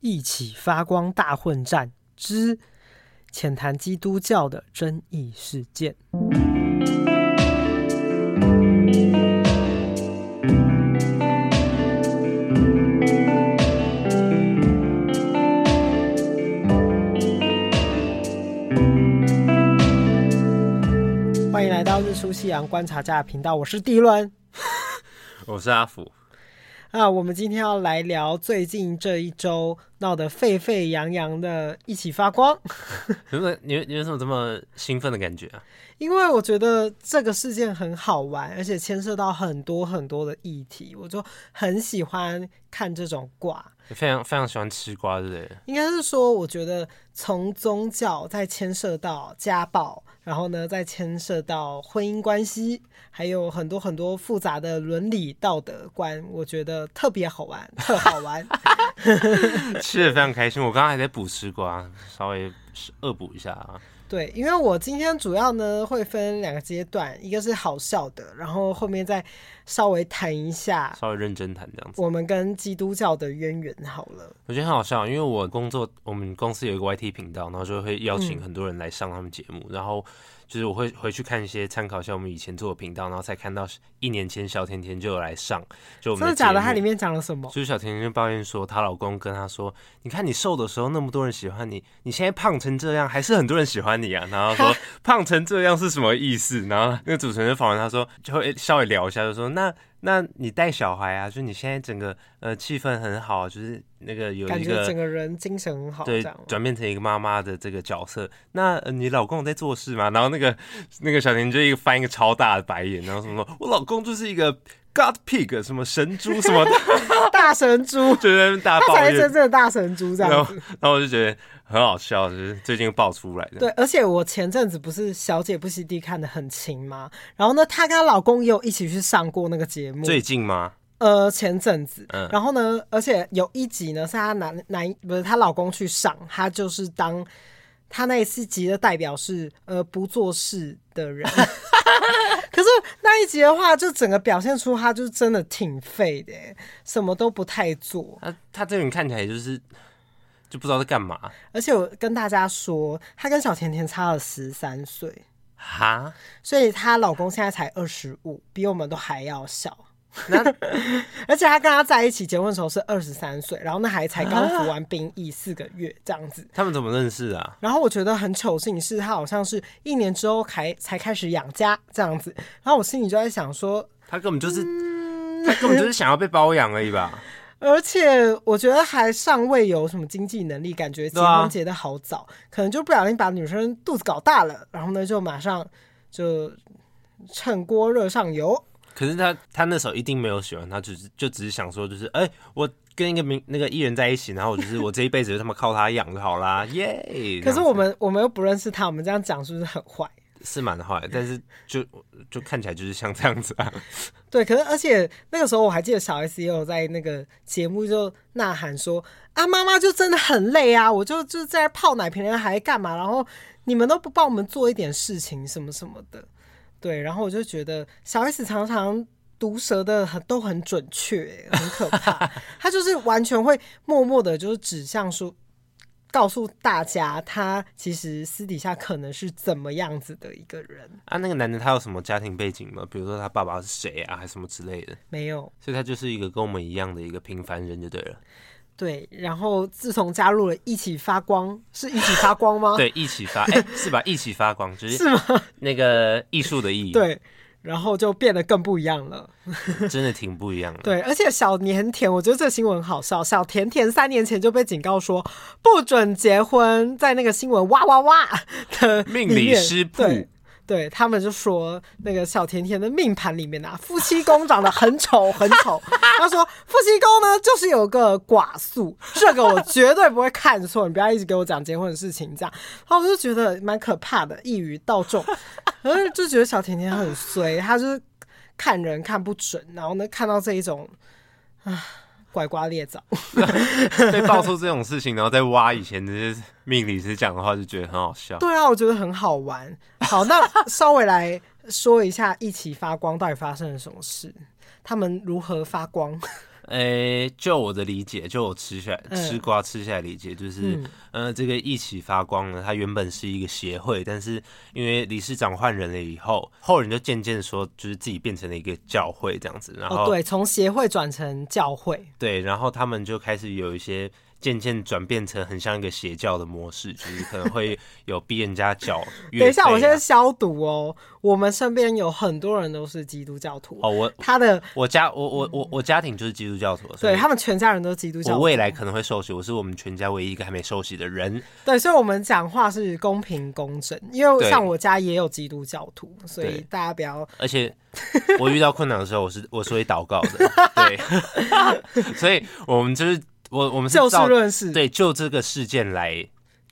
一起发光大混战之浅谈基督教的争议事件。欢迎来到日出夕阳观察家的频道，我是迪伦，我是阿福。啊，我们今天要来聊最近这一周闹得沸沸扬扬的一起发光。你你你有什么这么兴奋的感觉啊？因为我觉得这个事件很好玩，而且牵涉到很多很多的议题，我就很喜欢看这种卦。非常非常喜欢吃瓜，对不对？应该是说，我觉得从宗教再牵涉到家暴。然后呢，再牵涉到婚姻关系，还有很多很多复杂的伦理道德观，我觉得特别好玩，特好玩，吃的非常开心。我刚刚还在补吃瓜，稍微恶补一下啊。对，因为我今天主要呢会分两个阶段，一个是好笑的，然后后面再稍微谈一下，稍微认真谈这样子。我们跟基督教的渊源好了。我觉得很好笑，因为我工作，我们公司有一个 YT 频道，然后就会邀请很多人来上他们节目，嗯、然后。就是我会回去看一些参考一下我们以前做的频道，然后才看到一年前小甜甜就有来上，就我们的真的假的？它里面讲了什么？就是小甜甜就抱怨说，她老公跟她说：“你看你瘦的时候那么多人喜欢你，你现在胖成这样还是很多人喜欢你啊。”然后说 胖成这样是什么意思？然后那个主持人就访问她说，就会稍微聊一下，就说那。那你带小孩啊？就你现在整个呃气氛很好，就是那个有一个感觉整个人精神很好，对，转变成一个妈妈的这个角色。那、呃、你老公在做事吗？然后那个那个小田就一个翻一个超大的白眼，然后什么说，我老公就是一个 God Pig，什么神猪什么的 大神猪，就在那边大抱怨，他才是真正的大神猪这样子然后。我就觉得。很好笑，就是最近爆出来的。对，而且我前阵子不是小姐不熙娣看的很勤吗？然后呢，她跟她老公也有一起去上过那个节目。最近吗？呃，前阵子。嗯。然后呢，而且有一集呢是她男男不是她老公去上，她就是当她那一次集的代表是呃不做事的人。可是那一集的话，就整个表现出她就是真的挺废的，什么都不太做。她她这个人看起来就是。就不知道在干嘛，而且我跟大家说，她跟小甜甜差了十三岁，哈，所以她老公现在才二十五，比我们都还要小。那 而且他跟他在一起结婚的时候是二十三岁，然后那还才刚服完兵役四个月这样子。他们怎么认识啊？然后我觉得很糗事情是，他好像是一年之后才才开始养家这样子。然后我心里就在想说，他根本就是、嗯、他根本就是想要被包养而已吧。而且我觉得还尚未有什么经济能力，感觉结婚结的好早，啊、可能就不小心把女生肚子搞大了，然后呢就马上就趁锅热上油。可是他他那时候一定没有喜欢他，只是就只是想说，就是哎、欸，我跟一个名那个艺人在一起，然后我就是我这一辈子就他妈靠他养就好啦，耶、yeah！可是我们我们又不认识他，我们这样讲是不是很坏？是蛮坏，但是就就看起来就是像这样子啊。对，可是而且那个时候我还记得小 S 也有在那个节目就呐喊说啊，妈妈就真的很累啊，我就就在泡奶瓶，人还干嘛？然后你们都不帮我们做一点事情什么什么的。对，然后我就觉得小 S 常常毒舌的很都很准确，很可怕。他就是完全会默默的，就是指向说。告诉大家，他其实私底下可能是怎么样子的一个人啊？那个男的他有什么家庭背景吗？比如说他爸爸是谁啊，还是什么之类的？没有，所以他就是一个跟我们一样的一个平凡人就对了。对，然后自从加入了一起发光，是一起发光吗？对，一起发，哎、欸，是吧？一起发光就是是吗？那个艺术的艺，对。然后就变得更不一样了，真的挺不一样的。对，而且小甜甜，我觉得这个新闻好笑。小甜甜三年前就被警告说不准结婚，在那个新闻哇哇哇的命理师铺。对，他们就说那个小甜甜的命盘里面啊，夫妻宫长得很丑很丑。他说夫妻宫呢就是有个寡宿，这个我绝对不会看错。你不要一直给我讲结婚的事情，这样。然后我就觉得蛮可怕的，一语道中。然后就觉得小甜甜很衰，他就是看人看不准，然后呢看到这一种啊。拐瓜裂枣，被爆出这种事情，然后再挖以前这些命理师讲的话，就觉得很好笑。对啊，我觉得很好玩。好，那稍微来说一下，一起发光到底发生了什么事？他们如何发光？诶，就我的理解，就我吃下来、嗯、吃瓜吃下来理解，就是，嗯、呃，这个一起发光呢，它原本是一个协会，但是因为理事长换人了以后，后人就渐渐说，就是自己变成了一个教会这样子，然后、哦、对，从协会转成教会，对，然后他们就开始有一些。渐渐转变成很像一个邪教的模式，就是可能会有逼人家 缴、啊。等一下，我先消毒哦。我们身边有很多人都是基督教徒哦。我他的我家我我我我家庭就是基督教徒，对他们全家人都是基督教徒。我未来可能会受洗，我是我们全家唯一一个还没受洗的人。对，所以我们讲话是公平公正，因为像我家也有基督教徒，所以大家不要。而且我遇到困难的时候，我是我是会祷告的。对，所以我们就是。我我们是就事论事，对，就这个事件来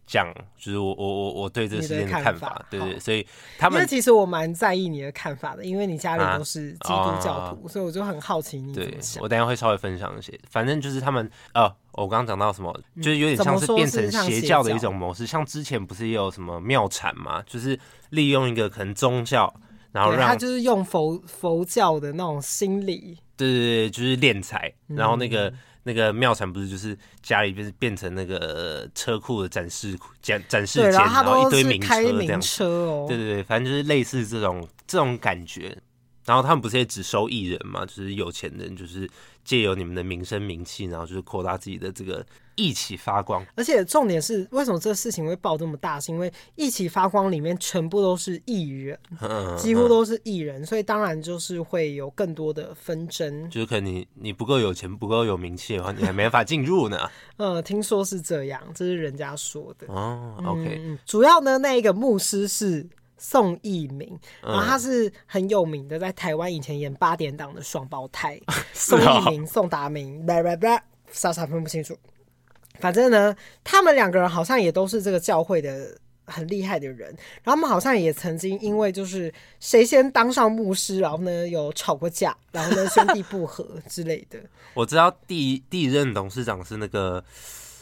讲，就是我我我我对这个事件的看法，看法对，对对，所以他们其实我蛮在意你的看法的，因为你家里都是基督教徒，啊、所以我就很好奇你怎么我等一下会稍微分享一些，反正就是他们呃，我刚刚讲到什么，就是有点像是变成邪教的一种模式，嗯、像，像之前不是也有什么庙产嘛，就是利用一个可能宗教，然后让他就是用佛佛教的那种心理，对对对，就是敛财，然后那个。嗯那个庙产不是就是家里变变成那个车库的展示展展示间，然后一堆名车这样车哦，对对对，反正就是类似这种这种感觉。然后他们不是也只收艺人嘛，就是有钱人就是借由你们的名声名气，然后就是扩大自己的这个。一起发光，而且重点是，为什么这个事情会爆这么大？是因为一起发光里面全部都是艺人，几乎都是艺人，所以当然就是会有更多的纷争。就是可能你你不够有钱，不够有名气的话，你还没法进入呢。呃，听说是这样，这是人家说的。哦，OK，嗯，主要呢，那一个牧师是宋一鸣，然后他是很有名的，在台湾以前演八点档的双胞胎，宋一鸣、宋达明，叭叭叭，傻傻分不清楚。反正呢，他们两个人好像也都是这个教会的很厉害的人，然后他们好像也曾经因为就是谁先当上牧师，然后呢有吵过架，然后呢兄弟不和之类的。我知道第一第一任董事长是那个。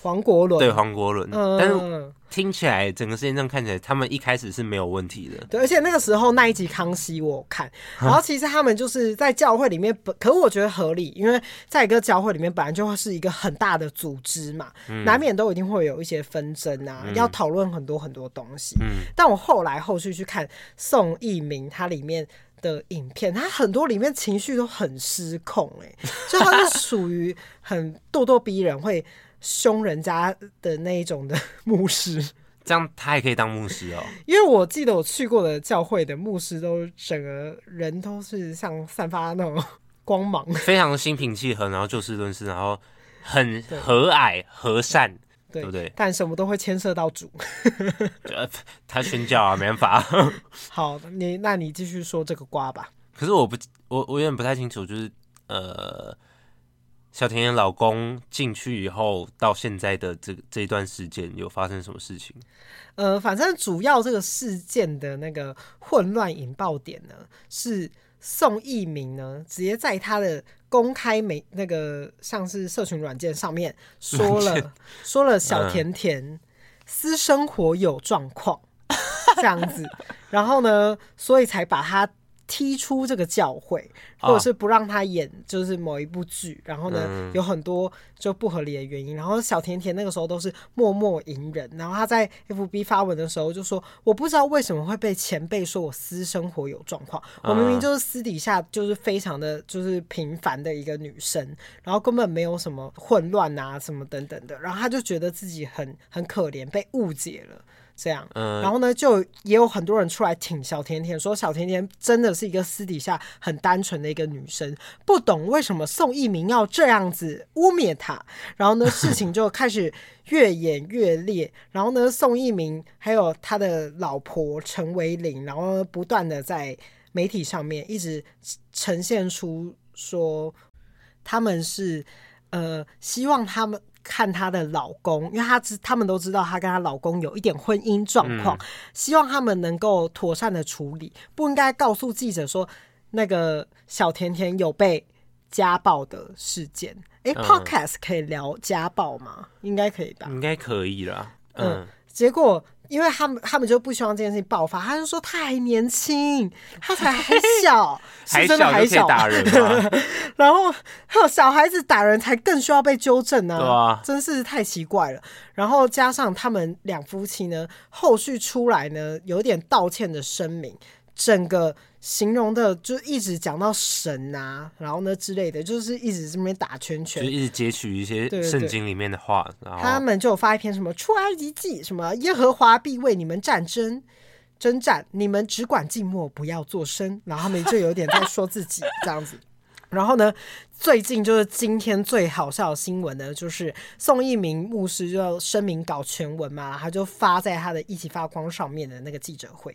黄国伦，对黄国伦，嗯，但是听起来整个事件上看起来，他们一开始是没有问题的。对，而且那个时候那一集康熙我看，然后其实他们就是在教会里面，可是我觉得合理，因为在一个教会里面本来就会是一个很大的组织嘛，嗯、难免都一定会有一些纷争啊，嗯、要讨论很多很多东西。嗯，但我后来后续去看宋一鸣他里面的影片，他很多里面情绪都很失控，欸，哎，就他是属于很咄咄逼人会。凶人家的那一种的 牧师，这样他也可以当牧师哦。因为我记得我去过的教会的牧师，都整个人都是像散发那种光芒，非常心平气和，然后就事论事，然后很和蔼和善，对，对不对？但什么都会牵涉到主，他宣教啊，没办法。好，你那你继续说这个瓜吧。可是我不，我我有点不太清楚，就是呃。小甜甜老公进去以后，到现在的这这一段时间有发生什么事情？呃，反正主要这个事件的那个混乱引爆点呢，是宋一鸣呢直接在他的公开媒那个像是社群软件上面说了 说了小甜甜私生活有状况这样子，然后呢，所以才把他。踢出这个教会，或者是不让他演，就是某一部剧，然后呢，嗯、有很多就不合理的原因。然后小甜甜那个时候都是默默隐忍，然后他在 FB 发文的时候就说：“我不知道为什么会被前辈说我私生活有状况，我明明就是私底下就是非常的就是平凡的一个女生，然后根本没有什么混乱啊什么等等的。”然后他就觉得自己很很可怜，被误解了。这样，然后呢，就也有很多人出来挺小甜甜，说小甜甜真的是一个私底下很单纯的一个女生，不懂为什么宋一鸣要这样子污蔑她。然后呢，事情就开始越演越烈。然后呢，宋一鸣还有他的老婆陈维玲，然后不断的在媒体上面一直呈现出说他们是呃希望他们。看她的老公，因为她知他们都知道她跟她老公有一点婚姻状况，嗯、希望他们能够妥善的处理，不应该告诉记者说那个小甜甜有被家暴的事件。哎、欸嗯、，Podcast 可以聊家暴吗？应该可以吧？应该可以啦。嗯，嗯，结果因为他们他们就不希望这件事情爆发，他就说他还年轻，他才还小，是真的还小，还小？然后还有小孩子打人才更需要被纠正呢、啊，对啊，真是太奇怪了。然后加上他们两夫妻呢，后续出来呢有点道歉的声明，整个。形容的就一直讲到神啊，然后呢之类的，就是一直这边打圈圈，就一直截取一些圣经里面的话，他们就有发一篇什么出埃及记，什么耶和华必为你们战争征战，你们只管静默，不要作声。然后他们就有点在说自己这样子。然后呢，最近就是今天最好笑的新闻呢，就是宋一鸣牧师就要声明搞全文嘛，他就发在他的一起发光上面的那个记者会。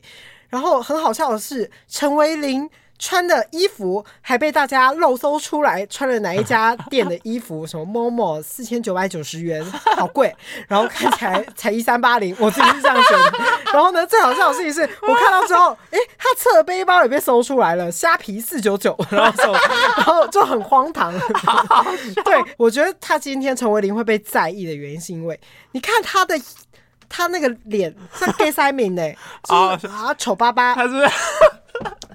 然后很好笑的是，陈维林穿的衣服还被大家漏搜出来，穿了哪一家店的衣服？什么 Momo 四千九百九十元，好贵。然后看起来才一三八零，我自己是这样觉得。然后呢，最好笑的事情是我看到之后，哎，他侧背包也被搜出来了，虾皮四九九，然后然后就很荒唐。对，我觉得他今天陈维林会被在意的原因，是因为你看他的。他那个脸像 gay 塞明呢，啊啊丑巴巴，他是不是？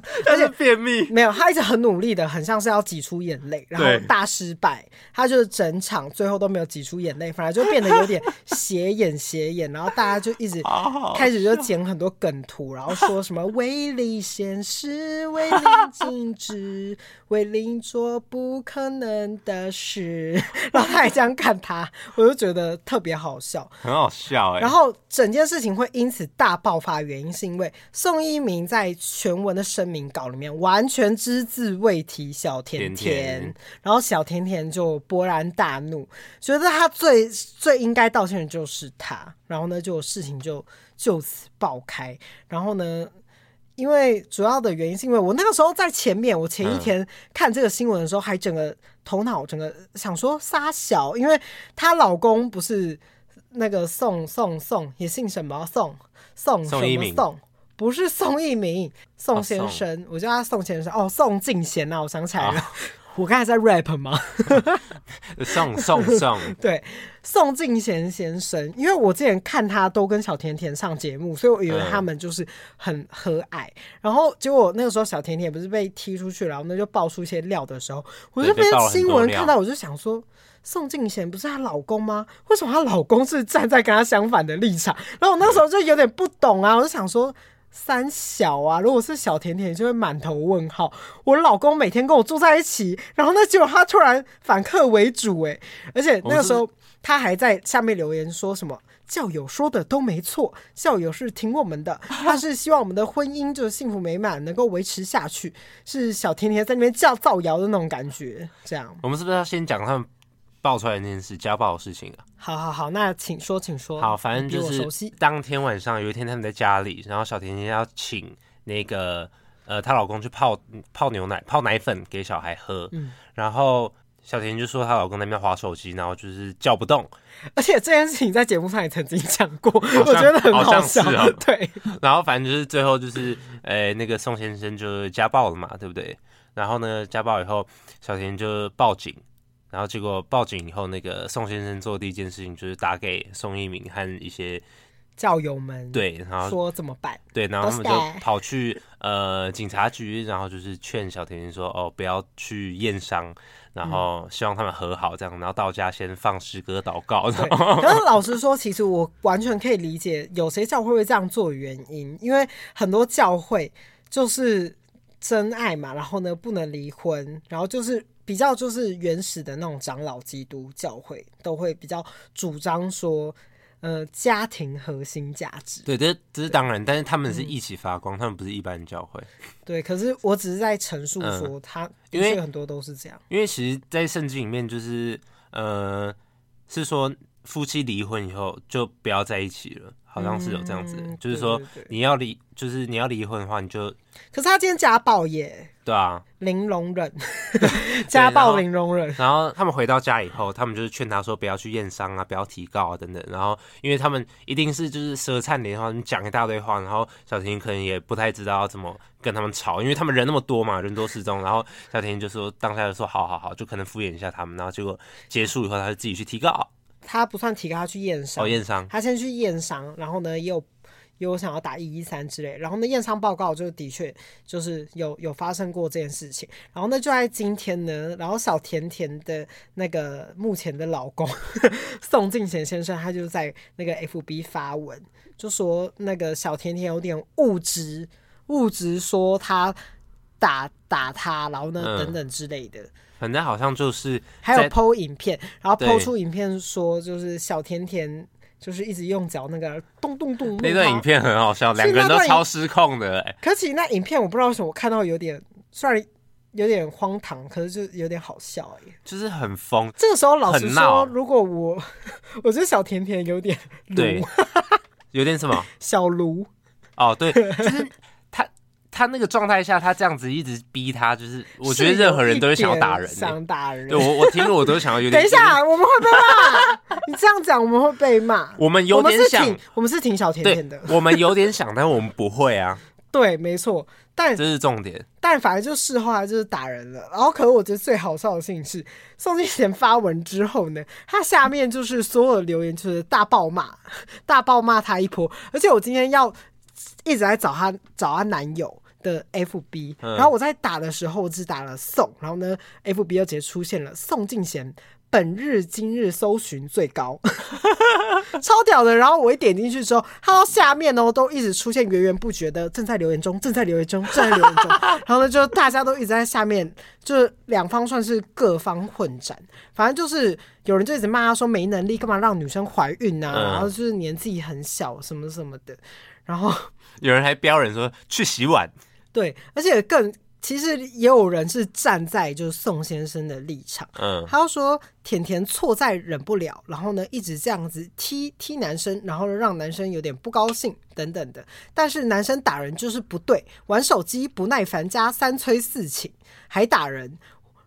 而且便秘，没有，他一直很努力的，很像是要挤出眼泪，然后大失败。他就是整场最后都没有挤出眼泪，反而就变得有点斜眼斜眼，然后大家就一直开始就剪很多梗图，然后说什么“唯利显示，唯利禁止，唯利做不可能的事”，然后他还这样看他，我就觉得特别好笑，很好笑哎。然后整件事情会因此大爆发，原因是因为宋一鸣在全文的声明稿里面完全只字未提小甜甜，甜甜，然后小甜甜就勃然大怒，觉得他最最应该道歉的就是他，然后呢，就事情就就此爆开。然后呢，因为主要的原因是因为我那个时候在前面，我前一天看这个新闻的时候，还整个头脑整个想说撒小，因为她老公不是那个宋宋宋也姓什么宋宋什么宋。不是宋一鸣，宋先生，哦、我叫他宋先生。哦，宋敬贤啊，我想起来了，哦、我刚才在 rap 吗？宋 宋宋，对，宋敬贤先生，因为我之前看他都跟小甜甜上节目，所以我以为他们就是很和蔼。嗯、然后结果那个时候小甜甜不是被踢出去，然后那就爆出一些料的时候，我就边新闻看到，我就想说，宋敬贤不是她老公吗？为什么她老公是站在跟她相反的立场？然后我那时候就有点不懂啊，我就想说。三小啊！如果是小甜甜，就会满头问号。我老公每天跟我住在一起，然后呢，结果他突然反客为主，哎！而且那个时候他还在下面留言说什么教友说的都没错，校友是挺我们的，他是希望我们的婚姻就是幸福美满，能够维持下去。是小甜甜在那边叫造谣的那种感觉。这样，我们是不是要先讲他们？爆出来那件事，家暴的事情啊！好好好，那请说，请说。好，反正就是当天晚上有一天他们在家里，然后小甜甜要请那个呃她老公去泡泡牛奶、泡奶粉给小孩喝，嗯，然后小甜甜就说她老公那边划手机，然后就是叫不动。而且这件事情在节目上也曾经讲过，我觉得很好笑。对，然后反正就是最后就是呃那个宋先生就家暴了嘛，对不对？然后呢家暴以后，小甜甜就报警。然后结果报警以后，那个宋先生做的第一件事情就是打给宋一鸣和一些教友们，对，然后说怎么办？对，然后他们就跑去呃警察局，然后就是劝小甜甜说：“哦，不要去验伤，然后希望他们和好，这样，然后到家先放诗歌祷告。”对。可是老实说，其实我完全可以理解有谁教会会这样做的原因，因为很多教会就是真爱嘛，然后呢不能离婚，然后就是。比较就是原始的那种长老基督教会都会比较主张说，呃，家庭核心价值。对，这这是当然，但是他们是一起发光，嗯、他们不是一般教会。对，可是我只是在陈述说，他因为很多都是这样。因为其实，在圣经里面，就是呃，是说夫妻离婚以后就不要在一起了。好像是有这样子，嗯、就是说你要离，就是你要离婚的话，你就。可是他今天家暴耶。对啊。零容忍，家暴零容忍。然后他们回到家以后，他们就是劝他说不要去验伤啊，不要提告啊等等。然后因为他们一定是就是舌灿莲花，讲一大堆话，然后小甜甜可能也不太知道要怎么跟他们吵，因为他们人那么多嘛，人多势众。然后小甜甜就说当下就说好好好，就可能敷衍一下他们。然后结果结束以后，他就自己去提告。他不算提高，他去验伤。哦，验伤。他先去验伤，然后呢，也有有想要打一一三之类，然后呢，验伤报告就的确就是有有发生过这件事情，然后呢，就在今天呢，然后小甜甜的那个目前的老公 宋敬贤先生，他就在那个 FB 发文，就说那个小甜甜有点物质物质，说他打打他，然后呢、嗯、等等之类的，反正好像就是还有 PO 影片，然后 PO 出影片说就是小甜甜。就是一直用脚那个咚咚咚，那段影片很好笑，两个人都超失控的、欸。可是其实那影片我不知道为什么我看到有点，虽然有点荒唐，可是就有点好笑哎、欸，就是很疯。这个时候老实说，如果我 我觉得小甜甜有点对，有点什么小卢哦，对，就是。他那个状态下，他这样子一直逼他，就是我觉得任何人都会想要打人、欸，想打人。对我，我听了我都想要有点。等一下，我们会被骂。你这样讲，我们会被骂。我们有点想，我们，是挺小甜甜的。我们有点想，但我们不会啊。对，没错。但这是重点。但反正就事后来就是打人了。然后，可是我觉得最好笑的事情是，宋敬贤发文之后呢，他下面就是所有的留言就是大爆骂，大爆骂他一波。而且我今天要一直在找他，找他男友。的 FB，然后我在打的时候，我只打了宋，然后呢，FB 又直接出现了宋敬贤，本日今日搜寻最高，超屌的。然后我一点进去之后，它到下面哦都一直出现源源不绝的正在留言中，正在留言中，正在留言中。然后呢，就大家都一直在下面，就两方算是各方混战，反正就是有人就一直骂他说没能力，干嘛让女生怀孕啊？然后就是年纪很小，什么什么的。然后有人还标人说去洗碗。对，而且更其实也有人是站在就是宋先生的立场，嗯，他说甜甜错在忍不了，然后呢一直这样子踢踢男生，然后让男生有点不高兴等等的，但是男生打人就是不对，玩手机不耐烦加三催四请还打人。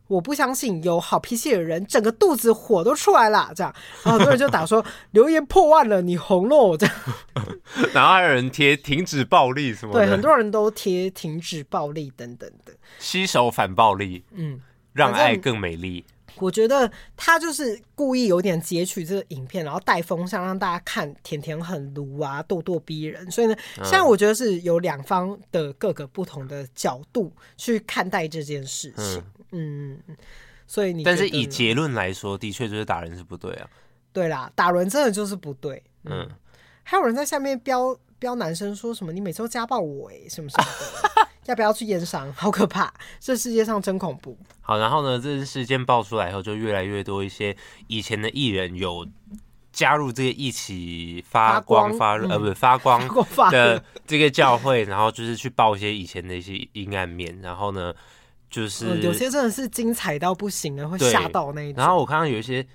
我不相信有好脾气的人，整个肚子火都出来了。这样，然后很多人就打说留言破万了，你红了。这样，然后还有人贴停止暴力什么的。对，很多人都贴停止暴力等等的。携手反暴力，嗯，让爱更美丽。我觉得他就是故意有点截取这个影片，然后带风向让大家看甜甜很卢啊，咄咄逼人。所以呢，现在我觉得是有两方的各个不同的角度去看待这件事情。嗯，嗯，所以你但是以结论来说，的确就是打人是不对啊。对啦，打人真的就是不对。嗯，嗯还有人在下面标标男生说什么你每次都家暴我哎，什么什么的，要不要去验伤？好可怕，这世界上真恐怖。好，然后呢，这事件爆出来以后，就越来越多一些以前的艺人有加入这个一起发光发热、嗯、呃，不是发光 的这个教会，然后就是去报一些以前的一些阴暗面，然后呢。就是、嗯、有些真的是精彩到不行的，会吓到那一种。然后我看到有一些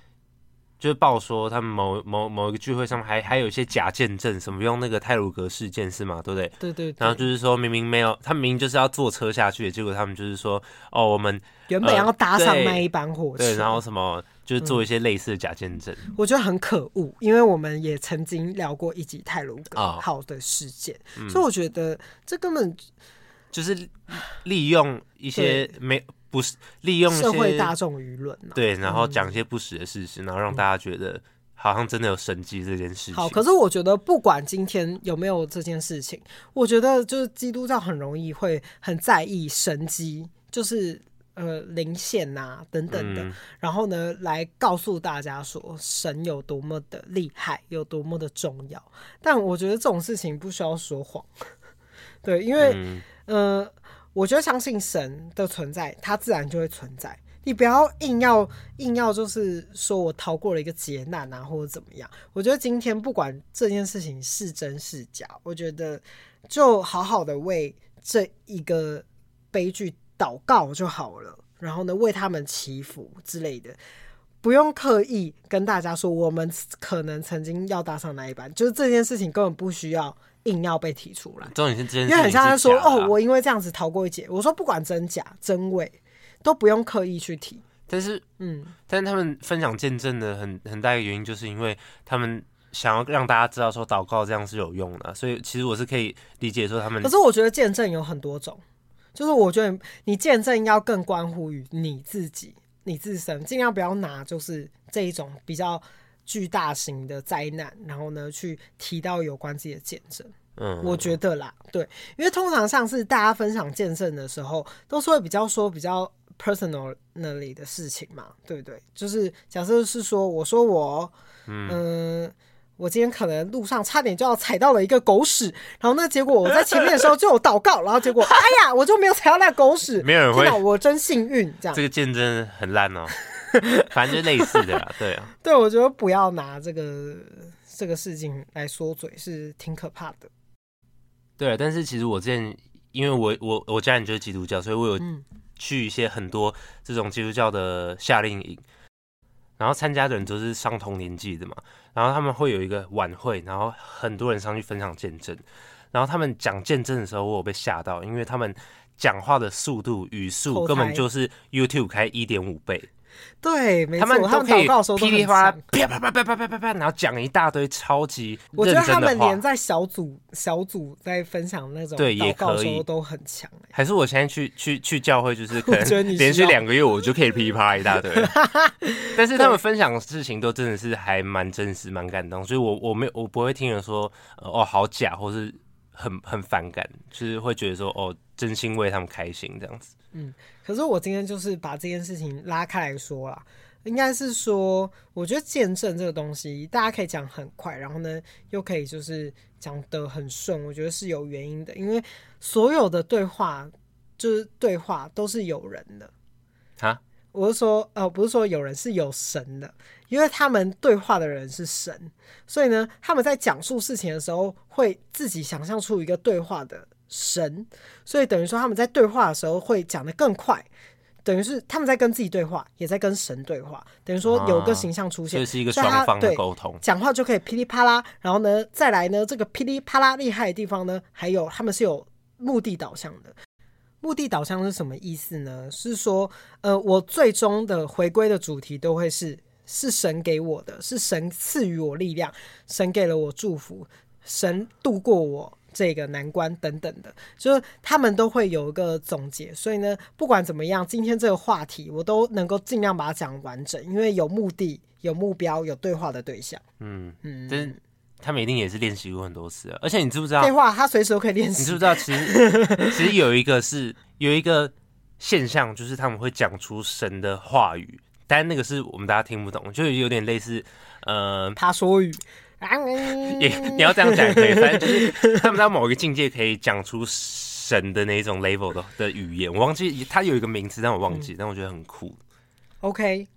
就是报说，他们某某某一个聚会上面还还有一些假见证，什么用那个泰鲁格事件是吗？对不对？对对，对。然后就是说明明没有，他明明就是要坐车下去，结果他们就是说，哦，我们原本要搭上那一班火车，对，对，然后什么就是做一些类似的假见证。嗯、我觉得很可恶，因为我们也曾经聊过一集泰鲁格号的事件，哦、所以我觉得这根本。就是利用一些没不是利用社会大众舆论，对，然后讲一些不实的事实，然后让大家觉得好像真的有神迹这件事情。好，可是我觉得不管今天有没有这件事情，我觉得就是基督教很容易会很在意神迹，就是呃灵线啊等等的，嗯、然后呢来告诉大家说神有多么的厉害，有多么的重要。但我觉得这种事情不需要说谎，对，因为。呃，我觉得相信神的存在，它自然就会存在。你不要硬要硬要，就是说我逃过了一个劫难啊，或者怎么样。我觉得今天不管这件事情是真是假，我觉得就好好的为这一个悲剧祷告就好了。然后呢，为他们祈福之类的，不用刻意跟大家说我们可能曾经要搭上那一班，就是这件事情根本不需要。硬要被提出来，因为很像他说哦，我因为这样子逃过一劫。我说不管真假真伪，都不用刻意去提。但是，嗯，但是他们分享见证的很很大一个原因，就是因为他们想要让大家知道说祷告这样是有用的。所以，其实我是可以理解说他们。可是我觉得见证有很多种，就是我觉得你见证要更关乎于你自己、你自身，尽量不要拿就是这一种比较。巨大型的灾难，然后呢，去提到有关自己的见证，嗯，我觉得啦，对，因为通常像是大家分享见证的时候，都是会比较说比较 personal 那里的事情嘛，对不对？就是假设是说，我说我，嗯。呃我今天可能路上差点就要踩到了一个狗屎，然后那结果我在前面的时候就有祷告，然后结果哎呀，我就没有踩到那个狗屎，没有人会，我真幸运。这样，这个见证很烂哦，反正就类似的啦，对啊，对，我觉得不要拿这个这个事情来说嘴，是挺可怕的。对，但是其实我之前，因为我我我家人就是基督教，所以我有去一些很多这种基督教的夏令营。然后参加的人都是上同年纪的嘛，然后他们会有一个晚会，然后很多人上去分享见证，然后他们讲见证的时候，我有被吓到，因为他们讲话的速度语速根本就是 YouTube 开一点五倍。对，没错，他们都可以噼里啪啦啪啪啪啪啪啪啪啪，然后讲一大堆超级。我觉得他们连在小组小组在分享那种对也可以都很强。还是我现在去去去教会，就是可能连续两个月我就可以噼里啪啦一大堆。但是他们分享的事情都真的是还蛮真实、蛮感动，所以我我没我不会听人说哦好假，或是很很反感，就是会觉得说哦真心为他们开心这样子。嗯，可是我今天就是把这件事情拉开来说啦，应该是说，我觉得见证这个东西，大家可以讲很快，然后呢，又可以就是讲得很顺，我觉得是有原因的，因为所有的对话就是对话都是有人的。啊，我是说，呃，不是说有人是有神的，因为他们对话的人是神，所以呢，他们在讲述事情的时候，会自己想象出一个对话的。神，所以等于说他们在对话的时候会讲得更快，等于是他们在跟自己对话，也在跟神对话，等于说有个形象出现，这、啊是一个双方的沟通，讲话就可以噼里啪啦，然后呢，再来呢，这个噼里啪啦厉害的地方呢，还有他们是有目的导向的，目的导向是什么意思呢？是说，呃，我最终的回归的主题都会是是神给我的，是神赐予我力量，神给了我祝福，神度过我。这个难关等等的，就是他们都会有一个总结，所以呢，不管怎么样，今天这个话题我都能够尽量把它讲完整，因为有目的、有目标、有对话的对象。嗯嗯，但是他们一定也是练习过很多次啊，而且你知不知道？废话，他随时都可以练习。你知不知道？其实 其实有一个是有一个现象，就是他们会讲出神的话语，但那个是我们大家听不懂，就有点类似呃，他说语。也你要这样讲可以，反正就是他们到某一个境界可以讲出神的那种 level 的的语言，我忘记他有一个名词，但我忘记，嗯、但我觉得很酷。OK。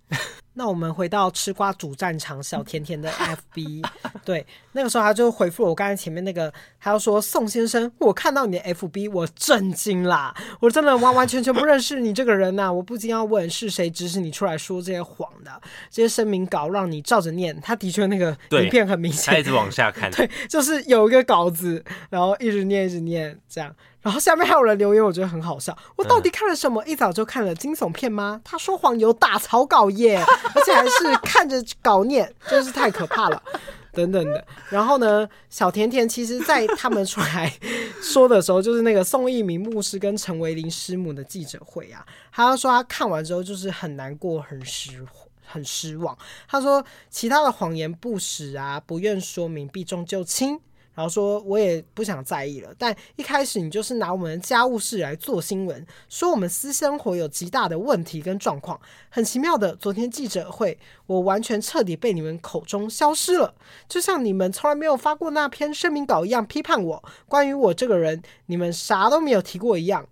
那我们回到吃瓜主战场小甜甜的 FB，对，那个时候他就回复了我刚才前面那个，他要说宋先生，我看到你的 FB，我震惊啦，我真的完完全全不认识你这个人呐、啊，我不禁要问是谁指使你出来说这些谎的？这些声明稿让你照着念，他的确那个影片很明显，他一直往下看，对，就是有一个稿子，然后一直念一直念这样。然后下面还有人留言，我觉得很好笑。我到底看了什么？一早就看了惊悚片吗？他说谎有打草稿耶，而且还是看着稿念，真是太可怕了。等等的。然后呢，小甜甜其实，在他们出来说的时候，就是那个宋一鸣牧师跟陈维林师母的记者会啊，他说他看完之后就是很难过，很失很失望。他说其他的谎言不实啊，不愿说明，避重就轻。然后说我也不想在意了，但一开始你就是拿我们的家务事来做新闻，说我们私生活有极大的问题跟状况。很奇妙的，昨天记者会，我完全彻底被你们口中消失了，就像你们从来没有发过那篇声明稿一样批判我。关于我这个人，你们啥都没有提过一样。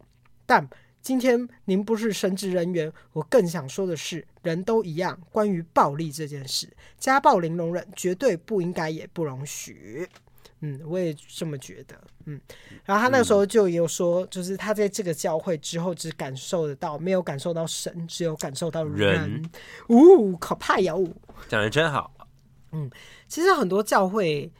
但今天您不是神职人员，我更想说的是，人都一样。关于暴力这件事，家暴零容忍，绝对不应该也不容许。嗯，我也这么觉得。嗯，然后他那个时候就有说，就是他在这个教会之后，只感受得到，没有感受到神，只有感受到人。呜人，可怕呀！讲的真好。嗯，其实很多教会，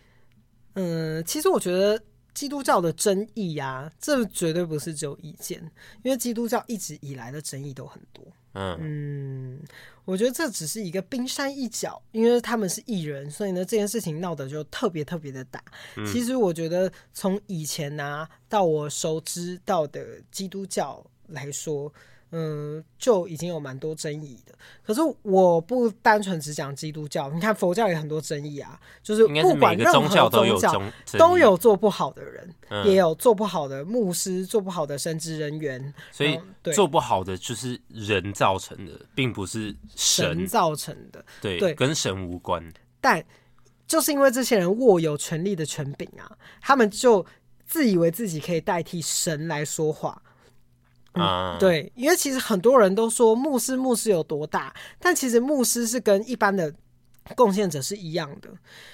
嗯，其实我觉得基督教的争议呀，这绝对不是只有一件，因为基督教一直以来的争议都很多。嗯。嗯我觉得这只是一个冰山一角，因为他们是艺人，所以呢，这件事情闹得就特别特别的大。嗯、其实我觉得从以前啊到我熟知到的基督教来说，嗯，就已经有蛮多争议的。可是我不单纯只讲基督教，你看佛教也很多争议啊，就是不管任何宗教都有都有做不好的人，嗯、也有做不好的牧师，做不好的神职人员。所以做不好的就是人造成的，并不是神，神造成的。对对，跟神无关。但就是因为这些人握有权力的权柄啊，他们就自以为自己可以代替神来说话。嗯，对，因为其实很多人都说牧师牧师有多大，但其实牧师是跟一般的贡献者是一样的，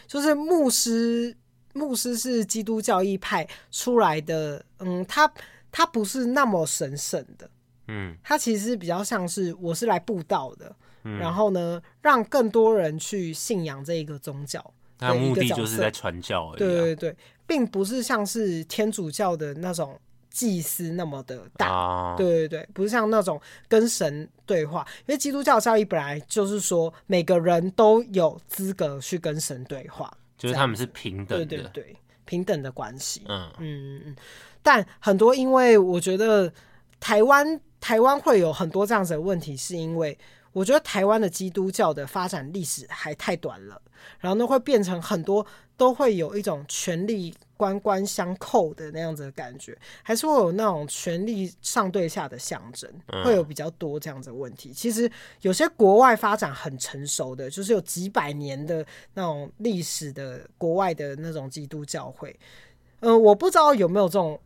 就是牧师牧师是基督教义派出来的，嗯，他他不是那么神圣的，嗯，他其实比较像是我是来布道的，嗯，然后呢，让更多人去信仰这一个宗教，他目的就是在传教而已，啊，对对对，并不是像是天主教的那种。祭司那么的大，啊、对对对，不是像那种跟神对话，因为基督教教义本来就是说每个人都有资格去跟神对话，就是他们是平等的，对对对，平等的关系。嗯嗯嗯。但很多，因为我觉得台湾台湾会有很多这样子的问题，是因为我觉得台湾的基督教的发展历史还太短了，然后呢会变成很多都会有一种权力。官官相扣的那样子的感觉，还是会有那种权力上对下的象征，会有比较多这样子的问题。其实有些国外发展很成熟的，就是有几百年的那种历史的国外的那种基督教会，嗯、呃，我不知道有没有这种，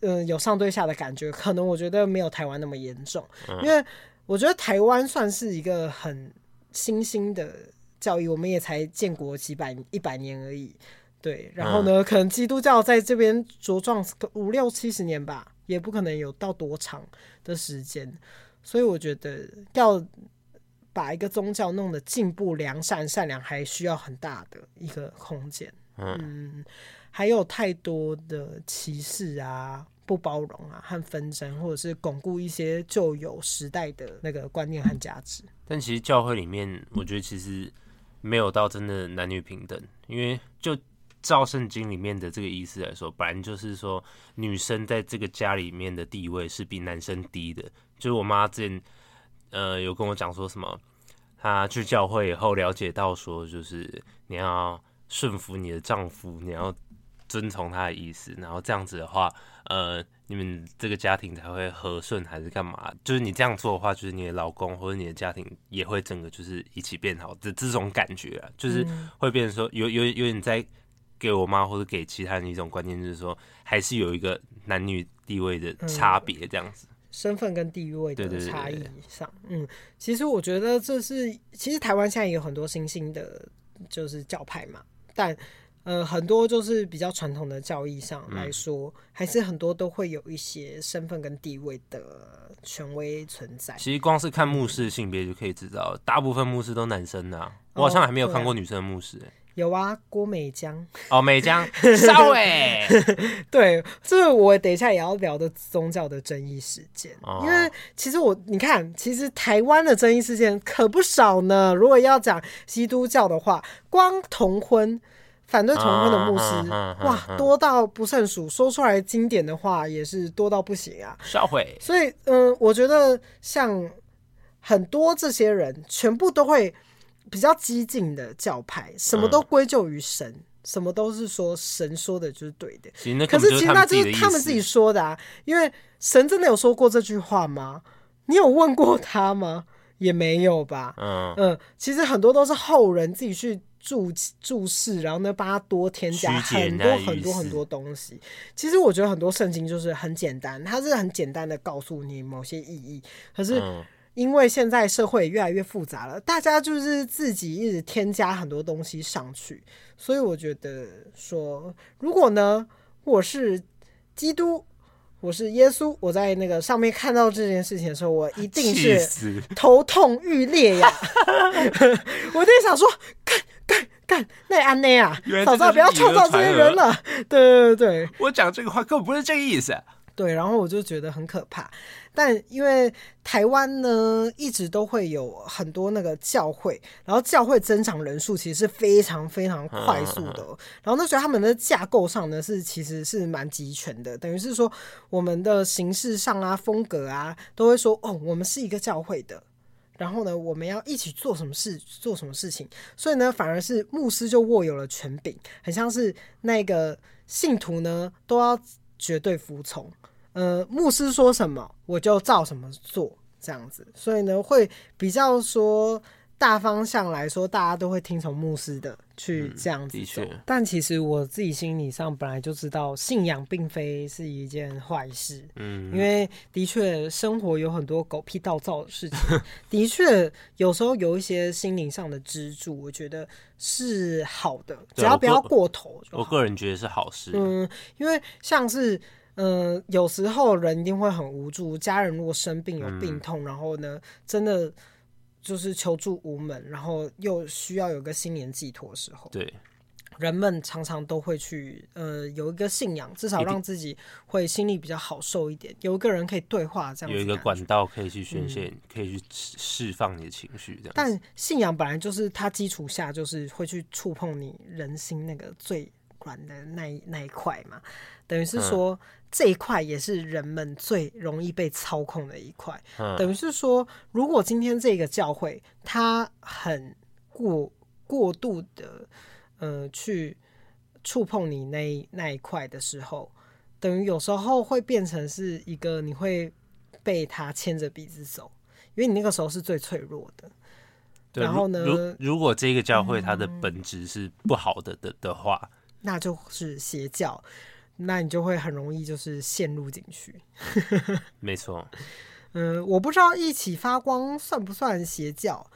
嗯、呃，有上对下的感觉，可能我觉得没有台湾那么严重，因为我觉得台湾算是一个很新兴的教育，我们也才建国几百一百年而已。对，然后呢，嗯、可能基督教在这边茁壮个五六七十年吧，也不可能有到多长的时间，所以我觉得要把一个宗教弄得进步、良善、善良，还需要很大的一个空间。嗯，嗯，还有太多的歧视啊、不包容啊和纷争，或者是巩固一些旧有时代的那个观念和价值。但其实教会里面，我觉得其实没有到真的男女平等，因为就。照圣经里面的这个意思来说，本来就是说女生在这个家里面的地位是比男生低的。就是我妈之前呃有跟我讲说什么，她去教会以后了解到说，就是你要顺服你的丈夫，你要遵从他的意思，然后这样子的话，呃，你们这个家庭才会和顺还是干嘛？就是你这样做的话，就是你的老公或者你的家庭也会整个就是一起变好的这种感觉啊，就是会变成说有有有点在。给我妈或者给其他人一种观念，就是说还是有一个男女地位的差别，这样子，嗯，身份跟地位的差异上，嗯，其实我觉得这是，其实台湾现在也有很多新兴的，就是教派嘛，但呃，很多就是比较传统的教义上来说，嗯，还是很多都会有一些身份跟地位的权威存在。其实光是看牧师的性别就可以知道，大部分牧师都男生啊，我好像还没有看过女生的牧师，欸。有啊，郭美江哦，美江 稍微对，这是我等一下也要聊的宗教的争议事件。哦、因为其实我你看，其实台湾的争议事件可不少呢。如果要讲基督教的话，光同婚、反对同婚的牧师，哇，多到不胜数。说出来经典的话也是多到不行啊。稍微。所以，嗯，我觉得像很多这些人，全部都会。比较激进的教派，什么都归咎于神，什么都是说神说的就是对的。可是其实那就是他们自己说的啊，因为神真的有说过这句话吗？你有问过他吗？也没有吧。嗯嗯，其实很多都是后人自己去注注释，然后呢，帮他多添加很多很多很多东西。其实我觉得很多圣经就是很简单，它是很简单的告诉你某些意义，可是。嗯因为现在社会越来越复杂了，大家就是自己一直添加很多东西上去，所以我觉得说，如果呢，我是基督，我是耶稣，我在那个上面看到这件事情的时候，我一定 是头痛欲裂呀！我在想说，干干干，那安内啊，早知道不要创造这些人了。对对对对，我讲这个话根本不是这个意思。对，然后我就觉得很可怕。但因为台湾呢，一直都会有很多那个教会，然后教会增长人数其实是非常非常快速的。然后那时候他们的架构上呢，是其实是蛮集权的，等于是说我们的形式上啊、风格啊，都会说哦，我们是一个教会的。然后呢，我们要一起做什么事，做什么事情，所以呢，反而是牧师就握有了权柄，很像是那个信徒呢都要绝对服从，呃，牧师说什么我就照什么做，这样子，所以呢，会比较说。大方向来说，大家都会听从牧师的去这样子做。嗯、但其实我自己心理上本来就知道，信仰并非是一件坏事。嗯，因为的确生活有很多狗屁倒灶的事情，的确有时候有一些心灵上的支柱，我觉得是好的，只要不要过头。我个人觉得是好事。嗯，因为像是嗯、呃，有时候人一定会很无助，家人如果生病有病痛，嗯、然后呢，真的。就是求助无门，然后又需要有个心灵寄托的时候，对，人们常常都会去呃有一个信仰，至少让自己会心里比较好受一点，有一个人可以对话，这样有一个管道可以去宣泄，嗯、可以去释放你的情绪，这样。但信仰本来就是它基础下就是会去触碰你人心那个最软的那一那一块嘛，等于是说。嗯这一块也是人们最容易被操控的一块，嗯、等于是说，如果今天这个教会它很过过度的呃去触碰你那那一块的时候，等于有时候会变成是一个你会被他牵着鼻子走，因为你那个时候是最脆弱的。然后呢，如如果这个教会它的本质是不好的的的话，嗯、那就是邪教。那你就会很容易就是陷入进去，没错。嗯，我不知道一起发光算不算邪教，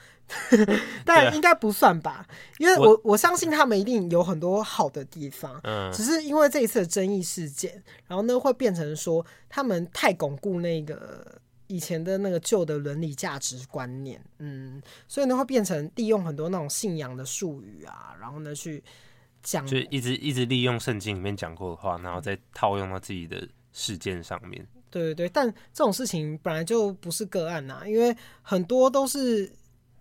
但应该不算吧，因为我我相信他们一定有很多好的地方，嗯，只是因为这一次的争议事件，然后呢会变成说他们太巩固那个以前的那个旧的伦理价值观念，嗯，所以呢会变成利用很多那种信仰的术语啊，然后呢去。讲就一直一直利用圣经里面讲过的话，然后再套用到自己的事件上面。对对对，但这种事情本来就不是个案呐，因为很多都是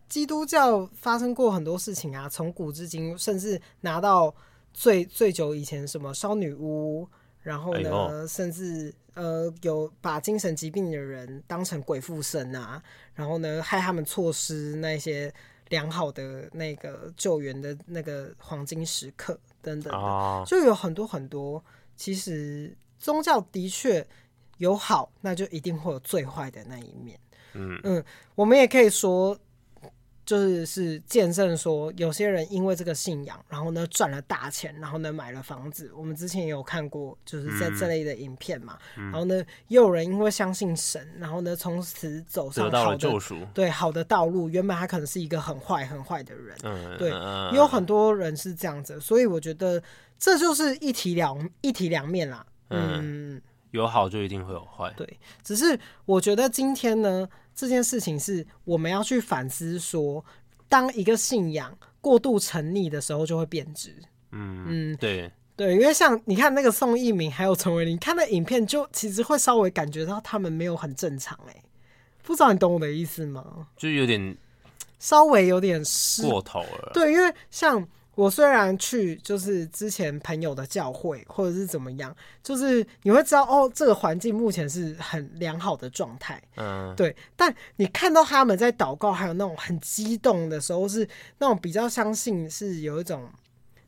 基督教发生过很多事情啊，从古至今，甚至拿到最最久以前什么烧女巫，然后呢，哎、甚至呃有把精神疾病的人当成鬼附身啊，然后呢害他们错失那些。良好的那个救援的那个黄金时刻等等的，就有很多很多。其实宗教的确有好，那就一定会有最坏的那一面。嗯嗯，我们也可以说。就是是见证说，有些人因为这个信仰，然后呢赚了大钱，然后呢买了房子。我们之前也有看过，就是在这类的影片嘛。嗯、然后呢，也有人因为相信神，然后呢从此走上好的救赎，对好的道路。原本他可能是一个很坏很坏的人，嗯、对，也有很多人是这样子。所以我觉得这就是一体两一体两面啦。嗯，嗯有好就一定会有坏。对，只是我觉得今天呢。这件事情是我们要去反思说，说当一个信仰过度沉溺的时候，就会变质。嗯嗯，对对，因为像你看那个宋一鸣还有陈伟林，看那影片就其实会稍微感觉到他们没有很正常哎、欸，不知道你懂我的意思吗？就有点稍微有点过头了。对，因为像。我虽然去就是之前朋友的教会或者是怎么样，就是你会知道哦，这个环境目前是很良好的状态，嗯，对。但你看到他们在祷告，还有那种很激动的时候，是那种比较相信是有一种，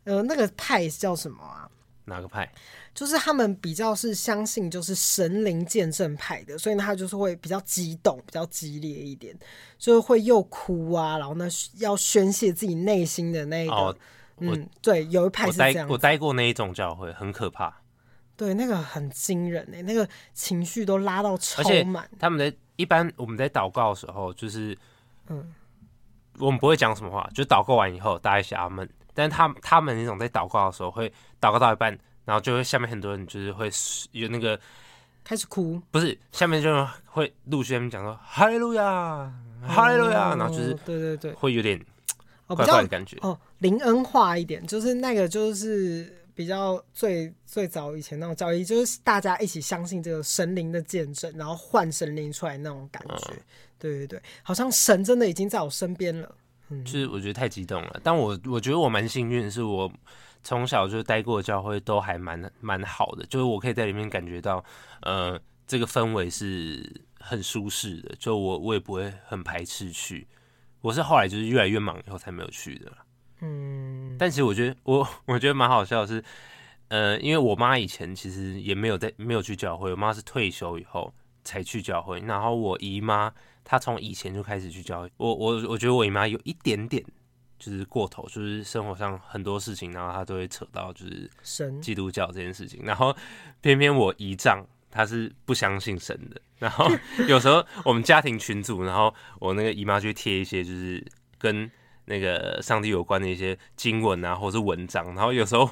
呃，那个派叫什么啊？哪个派？就是他们比较是相信就是神灵见证派的，所以呢，他就是会比较激动，比较激烈一点，就会又哭啊，然后呢要宣泄自己内心的那个。哦嗯，对，有一派是这样。我待过那一种教会，很可怕。对，那个很惊人诶，那个情绪都拉到超满。他们在一般我们在祷告的时候，就是嗯，我们不会讲什么话，就祷告完以后，大家一起阿门。但是他他们那种在祷告的时候，会祷告到一半，然后就会下面很多人就是会有那个开始哭，不是下面就会陆续他们讲说哈利路亚，哈利路亚，然后就是对对对，会有点。怪怪的感觉哦，林恩化一点，就是那个就是比比较最最早以前那种教义，就是大家一起相信这个神灵的见证，然后换神灵出来那种感觉。嗯、对对对，好像神真的已经在我身边了。嗯，就是我觉得太激动了，但我我觉得我蛮幸运的是我从小就待过的教会都还蛮蛮好的，就是我可以在里面感觉到，呃，这个氛围是很舒适的，就我我也不会很排斥去。我是后来就是越来越忙以后才没有去的。嗯，但其实我觉得我我觉得蛮好笑的是，呃，因为我妈以前其实也没有在没有去教会，我妈是退休以后才去教会。然后我姨妈她从以前就开始去教会。我我我觉得我姨妈有一点点就是过头，就是生活上很多事情，然后她都会扯到就是神基督教这件事情。然后偏偏我姨丈他是不相信神的。然后有时候我们家庭群组，然后我那个姨妈就会贴一些就是跟。那个上帝有关的一些经文啊，或者是文章，然后有时候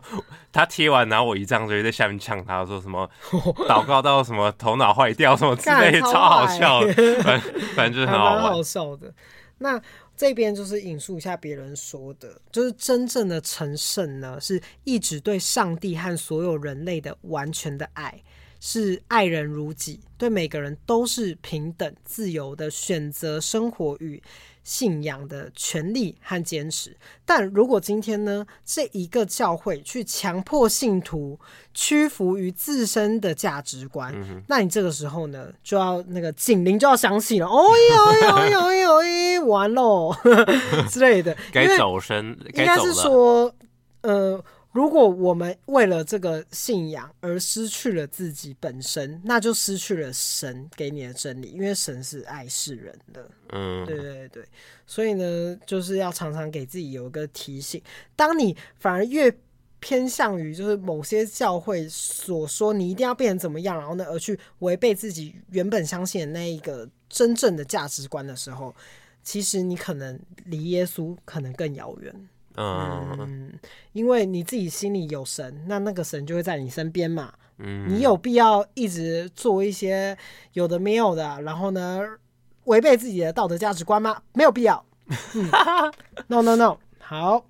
他贴完，然后我一张就会在下面呛他说什么 祷告到什么头脑坏掉什么之类的，超好笑的，反正反正就是很好玩，好笑的。那这边就是引述一下别人说的，就是真正的成圣呢，是一直对上帝和所有人类的完全的爱，是爱人如己，对每个人都是平等自由的选择生活与。信仰的权利和坚持，但如果今天呢，这一个教会去强迫信徒屈服于自身的价值观，嗯、那你这个时候呢，就要那个警铃就要响起了，哦哟哟哟哟哟，完喽 之类的，该走神，应该是说，呃。如果我们为了这个信仰而失去了自己本身，那就失去了神给你的真理，因为神是爱世人的。嗯，对对对，所以呢，就是要常常给自己有一个提醒。当你反而越偏向于就是某些教会所说你一定要变成怎么样，然后呢，而去违背自己原本相信的那一个真正的价值观的时候，其实你可能离耶稣可能更遥远。嗯，因为你自己心里有神，那那个神就会在你身边嘛。嗯，你有必要一直做一些有的没有的，然后呢，违背自己的道德价值观吗？没有必要。嗯，No No No，好。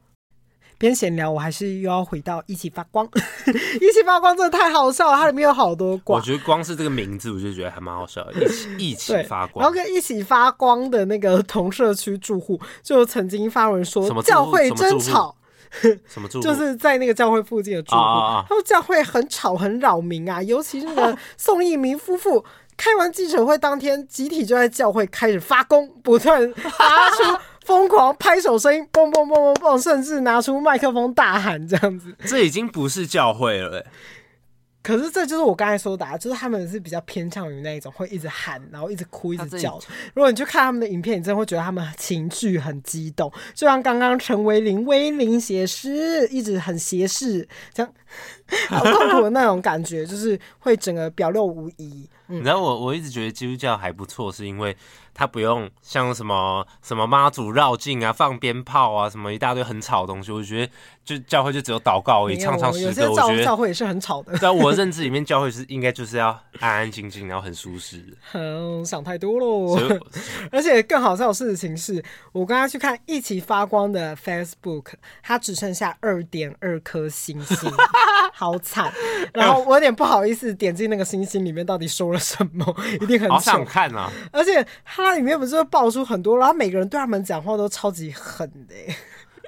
边闲聊，我还是又要回到一起发光。一起发光真的太好笑了，它里面有好多光。我觉得光是这个名字，我就觉得还蛮好笑的。一起 一起发光，然后跟一起发光的那个同社区住户就曾经发文说，教会真吵。什么住？就是在那个教会附近的住户，他说教会很吵很扰民啊，尤其是那个宋一鸣夫妇开完记者会当天，集体就在教会开始发功，不断发出。疯狂拍手声音，嘣嘣嘣嘣嘣，甚至拿出麦克风大喊这样子。这已经不是教会了，可是这就是我刚才说的，啊就是他们是比较偏向于那一种会一直喊，然后一直哭，一直叫。如果你去看他们的影片，你真的会觉得他们情绪很激动，就像刚刚陈维林威林写诗，一直很斜视，这样 好痛苦的那种感觉，就是会整个表露无遗。嗯、你知道我我一直觉得基督教还不错，是因为。他不用像什么什么妈祖绕境啊、放鞭炮啊，什么一大堆很吵的东西。我觉得就教会就只有祷告而已，唱唱诗歌。我觉得教会也是很吵的。在我 认知里面，教会是应该就是要安安静静，然后很舒适。嗯，想太多喽。而且更好笑的事情是，我刚刚去看一起发光的 Facebook，它只剩下二点二颗星星，好惨。然后我有点不好意思点进那个星星里面，到底说了什么？一定很好想看啊！而且他。它里面不是会爆出很多，然后每个人对他们讲话都超级狠的。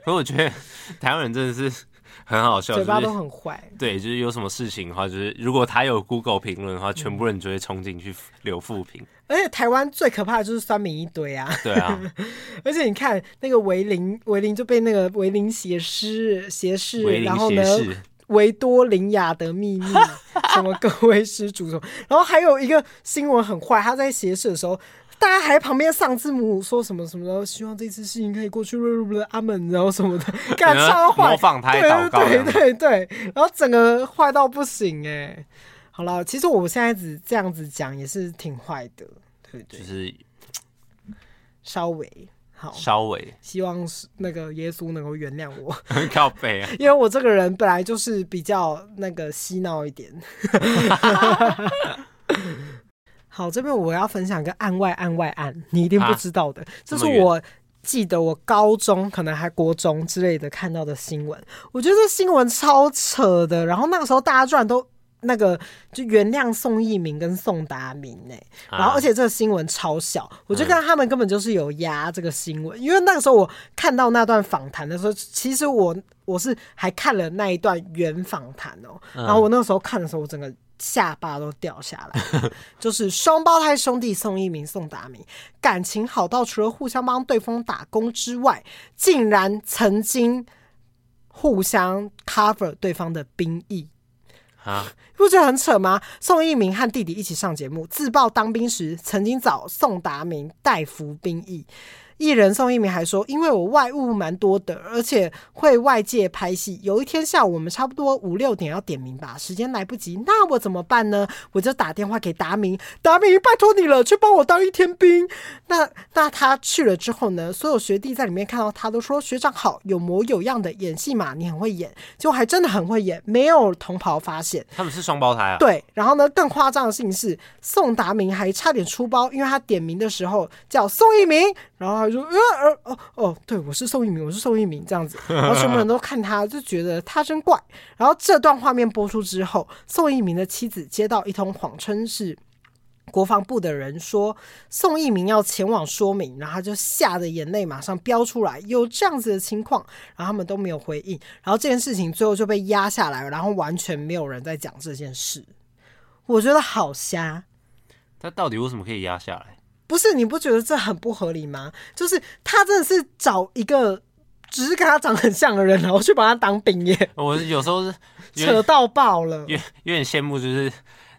可 我觉得台湾人真的是很好笑，嘴巴都很坏。对，就是有什么事情的话，就是如果他有 Google 评论的话，全部人就会冲进去留负评。而且台湾最可怕的就是酸民一堆啊。对啊。而且你看那个维林，维林就被那个维林写诗写诗，然后呢，维多林亚的秘密，什么各位施主什么，然后还有一个新闻很坏，他在写诗的时候。大家还旁边上字母说什么什么，希望这次事情可以过去，阿门，然后什么的，干超坏，模仿他祷告，对对对对，然后整个坏到不行哎。好了，其实我现在只这样子讲也是挺坏的，对对，就是稍微好，稍微。希望是那个耶稣能够原谅我，靠北啊，因为我这个人本来就是比较那个嬉闹一点。好，这边我要分享一个案外案外案，你一定不知道的，这是我记得我高中可能还国中之类的看到的新闻，我觉得这新闻超扯的。然后那个时候大家居然都那个就原谅宋一鸣跟宋达明呢，然后而且这个新闻超小，我就看他们根本就是有压这个新闻，因为那个时候我看到那段访谈的时候，其实我我是还看了那一段原访谈哦，然后我那个时候看的时候，我整个。下巴都掉下来，就是双胞胎兄弟宋一鸣、宋达明感情好到除了互相帮对方打工之外，竟然曾经互相 cover 对方的兵役啊！不觉得很扯吗？宋一鸣和弟弟一起上节目，自曝当兵时曾经找宋达明代服兵役。艺人宋一鸣还说：“因为我外务蛮多的，而且会外界拍戏。有一天下午，我们差不多五六点要点名吧，时间来不及，那我怎么办呢？我就打电话给达明，达明，拜托你了，去帮我当一天兵。那那他去了之后呢？所有学弟在里面看到他都说学长好，有模有样的演戏嘛，你很会演，结果还真的很会演，没有同袍发现他们是双胞胎啊。对，然后呢，更夸张的事情是，宋达明还差点出包，因为他点名的时候叫宋逸民，然后他。”就呃呃哦哦，对，我是宋一鸣，我是宋一鸣这样子，然后全部人都看他，就觉得他真怪。然后这段画面播出之后，宋一鸣的妻子接到一通谎称是国防部的人说宋一鸣要前往说明，然后他就吓得眼泪马上飙出来，有这样子的情况，然后他们都没有回应，然后这件事情最后就被压下来，然后完全没有人在讲这件事，我觉得好瞎。他到底为什么可以压下来？不是，你不觉得这很不合理吗？就是他真的是找一个只是跟他长很像的人，然后去把他当兵耶。我有时候是扯到爆了，有有点羡慕，就是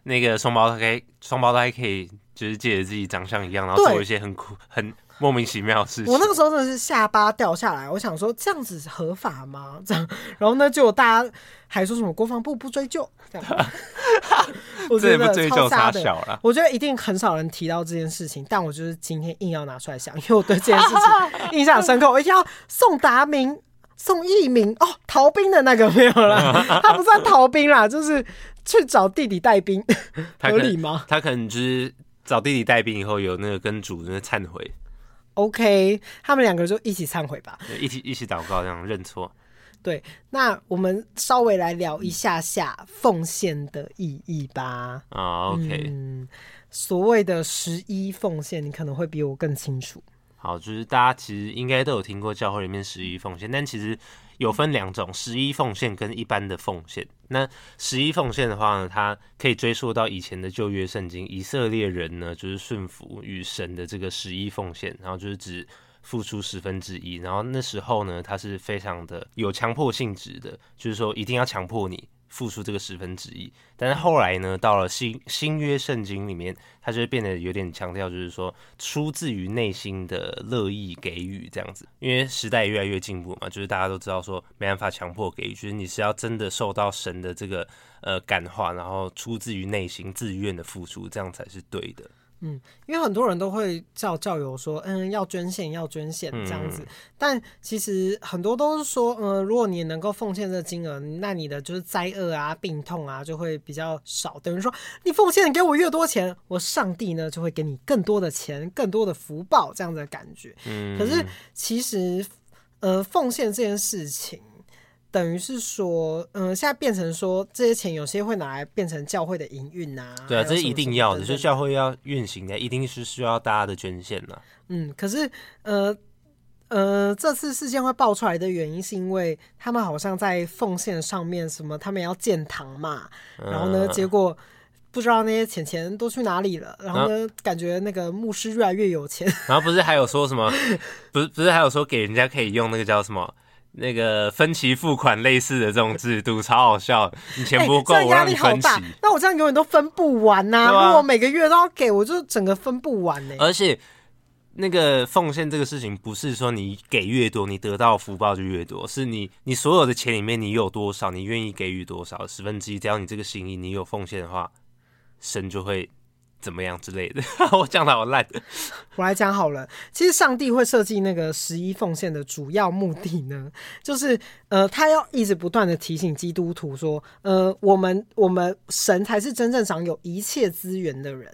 那个双胞胎，双胞胎可以就是借着自己长相一样，然后做一些很酷很。莫名其妙的事情，我那个时候真的是下巴掉下来。我想说，这样子合法吗？这样，然后呢，就大家还说什么国防部不追究，这样，我觉得超傻的。我觉得一定很少人提到这件事情，但我就是今天硬要拿出来想，因为我对这件事情 印象深刻。我一定要宋达明、宋逸民哦，逃兵的那个没有啦，他不算逃兵啦，就是去找弟弟带兵，合理吗？他可能就是找弟弟带兵以后，有那个跟主人忏悔。OK，他们两个就一起忏悔吧，一起一起祷告，这样认错。对，那我们稍微来聊一下下奉献的意义吧。啊、嗯，所谓的十一奉献，你可能会比我更清楚。好，就是大家其实应该都有听过教会里面十一奉献，但其实。有分两种，十一奉献跟一般的奉献。那十一奉献的话呢，它可以追溯到以前的旧约圣经，以色列人呢就是顺服与神的这个十一奉献，然后就是只付出十分之一，然后那时候呢，它是非常的有强迫性质的，就是说一定要强迫你。付出这个十分之一，但是后来呢，到了新新约圣经里面，它就变得有点强调，就是说出自于内心的乐意给予这样子。因为时代越来越进步嘛，就是大家都知道说没办法强迫给予，就是你是要真的受到神的这个呃感化，然后出自于内心自愿的付出，这样才是对的。嗯，因为很多人都会叫教友说，嗯，要捐献，要捐献这样子。嗯、但其实很多都是说，嗯，如果你能够奉献这个金额，那你的就是灾厄啊、病痛啊就会比较少。等于说，你奉献给我越多钱，我上帝呢就会给你更多的钱、更多的福报这样的感觉。嗯，可是其实，呃，奉献这件事情。等于是说，嗯，现在变成说，这些钱有些会拿来变成教会的营运啊。对啊，这是一定要的，就教会要运行的，一定是需要大家的捐献的。嗯，可是，呃，呃，这次事件会爆出来的原因，是因为他们好像在奉献上面什么，他们要建堂嘛，然后呢，结果不知道那些钱钱都去哪里了，然后呢，感觉那个牧师越来越有钱。然后不是还有说什么？不是不是还有说给人家可以用那个叫什么？那个分期付款类似的这种制度超好笑，你钱不够，我让你分期。那我这样永远都分不完呐、啊！如果每个月都要给，我就整个分不完呢。而且，那个奉献这个事情，不是说你给越多，你得到福报就越多，是你你所有的钱里面，你有多少，你愿意给予多少，十分之一，只要你这个心意，你有奉献的话，神就会。怎么样之类的，我讲的好烂。我来讲好了，其实上帝会设计那个十一奉献的主要目的呢，就是呃，他要一直不断的提醒基督徒说，呃，我们我们神才是真正掌有一切资源的人，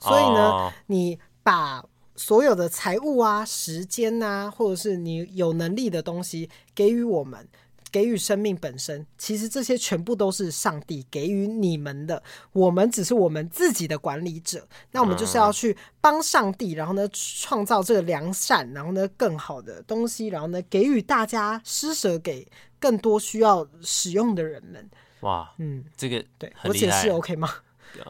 所以呢，哦、你把所有的财物啊、时间啊，或者是你有能力的东西给予我们。给予生命本身，其实这些全部都是上帝给予你们的，我们只是我们自己的管理者。那我们就是要去帮上帝，然后呢，创造这个良善，然后呢，更好的东西，然后呢，给予大家施舍给更多需要使用的人们。哇，嗯，这个对我解释 OK 吗？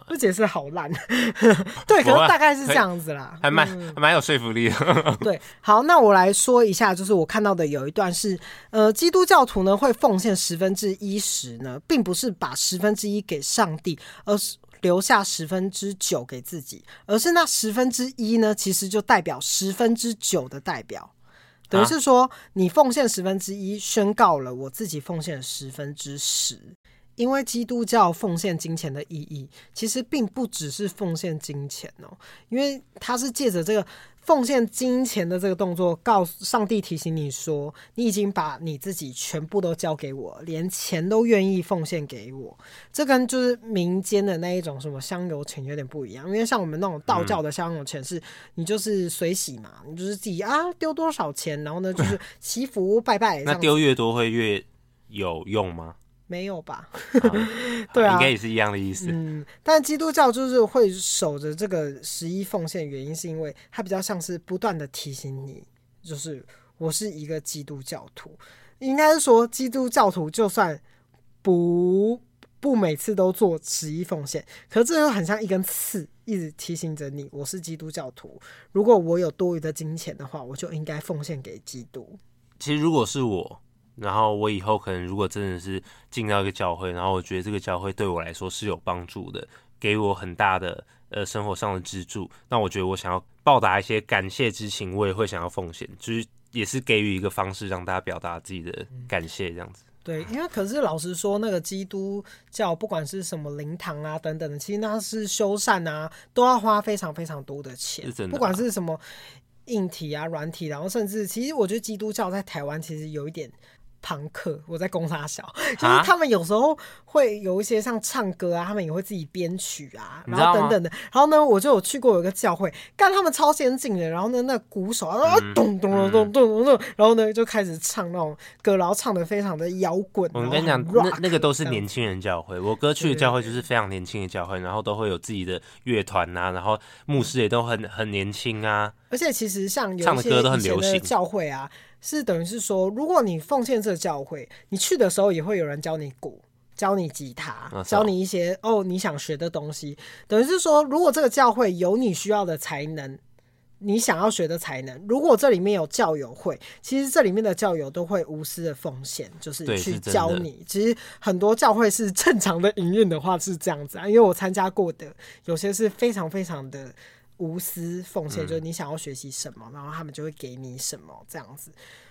不解释好烂，对，可能大概是这样子啦，还蛮还蛮有说服力。的。对，好，那我来说一下，就是我看到的有一段是，呃，基督教徒呢会奉献十分之一时呢，并不是把十分之一给上帝，而是留下十分之九给自己，而是那十分之一呢，其实就代表十分之九的代表，等于是说你奉献十分之一，宣告了我自己奉献十分之十。因为基督教奉献金钱的意义，其实并不只是奉献金钱哦，因为他是借着这个奉献金钱的这个动作，告诉上帝提醒你说，你已经把你自己全部都交给我，连钱都愿意奉献给我。这跟就是民间的那一种什么香油钱有点不一样，因为像我们那种道教的香油钱，是你就是随喜嘛，你就是自己啊丢多少钱，然后呢就是祈福拜拜。那丢越多会越有用吗？没有吧？啊 对啊，应该也是一样的意思。嗯，但基督教就是会守着这个十一奉献，原因是因为它比较像是不断的提醒你，就是我是一个基督教徒。应该是说，基督教徒就算不不每次都做十一奉献，可是这又很像一根刺，一直提醒着你，我是基督教徒。如果我有多余的金钱的话，我就应该奉献给基督。其实，如果是我。然后我以后可能如果真的是进到一个教会，然后我觉得这个教会对我来说是有帮助的，给我很大的呃生活上的支柱，那我觉得我想要报答一些感谢之情，我也会想要奉献，就是也是给予一个方式让大家表达自己的感谢这样子。对，因为可是老实说，那个基督教不管是什么灵堂啊等等的，其实那是修缮啊，都要花非常非常多的钱，的啊、不管是什么硬体啊、软体，然后甚至其实我觉得基督教在台湾其实有一点。庞克，我在攻沙小，就是他们有时候会有一些像唱歌啊，他们也会自己编曲啊，然后等等的。然后呢，我就有去过有一个教会，干他们超先进的。然后呢，那鼓手啊，咚咚咚咚咚咚，然后呢就开始唱那种歌，然后唱的非常的摇滚。我跟你讲，那那个都是年轻人教会。我哥去的教会就是非常年轻的教会，然后都会有自己的乐团呐，然后牧师也都很很年轻啊。而且其实像有一些以前的教会啊。是等于是说，如果你奉献这个教会，你去的时候也会有人教你鼓，教你吉他，教你一些哦你想学的东西。等于是说，如果这个教会有你需要的才能，你想要学的才能，如果这里面有教友会，其实这里面的教友都会无私的奉献，就是去教你。其实很多教会是正常的营运的话是这样子啊，因为我参加过的有些是非常非常的。无私奉献，就是你想要学习什么，嗯、然后他们就会给你什么这样子。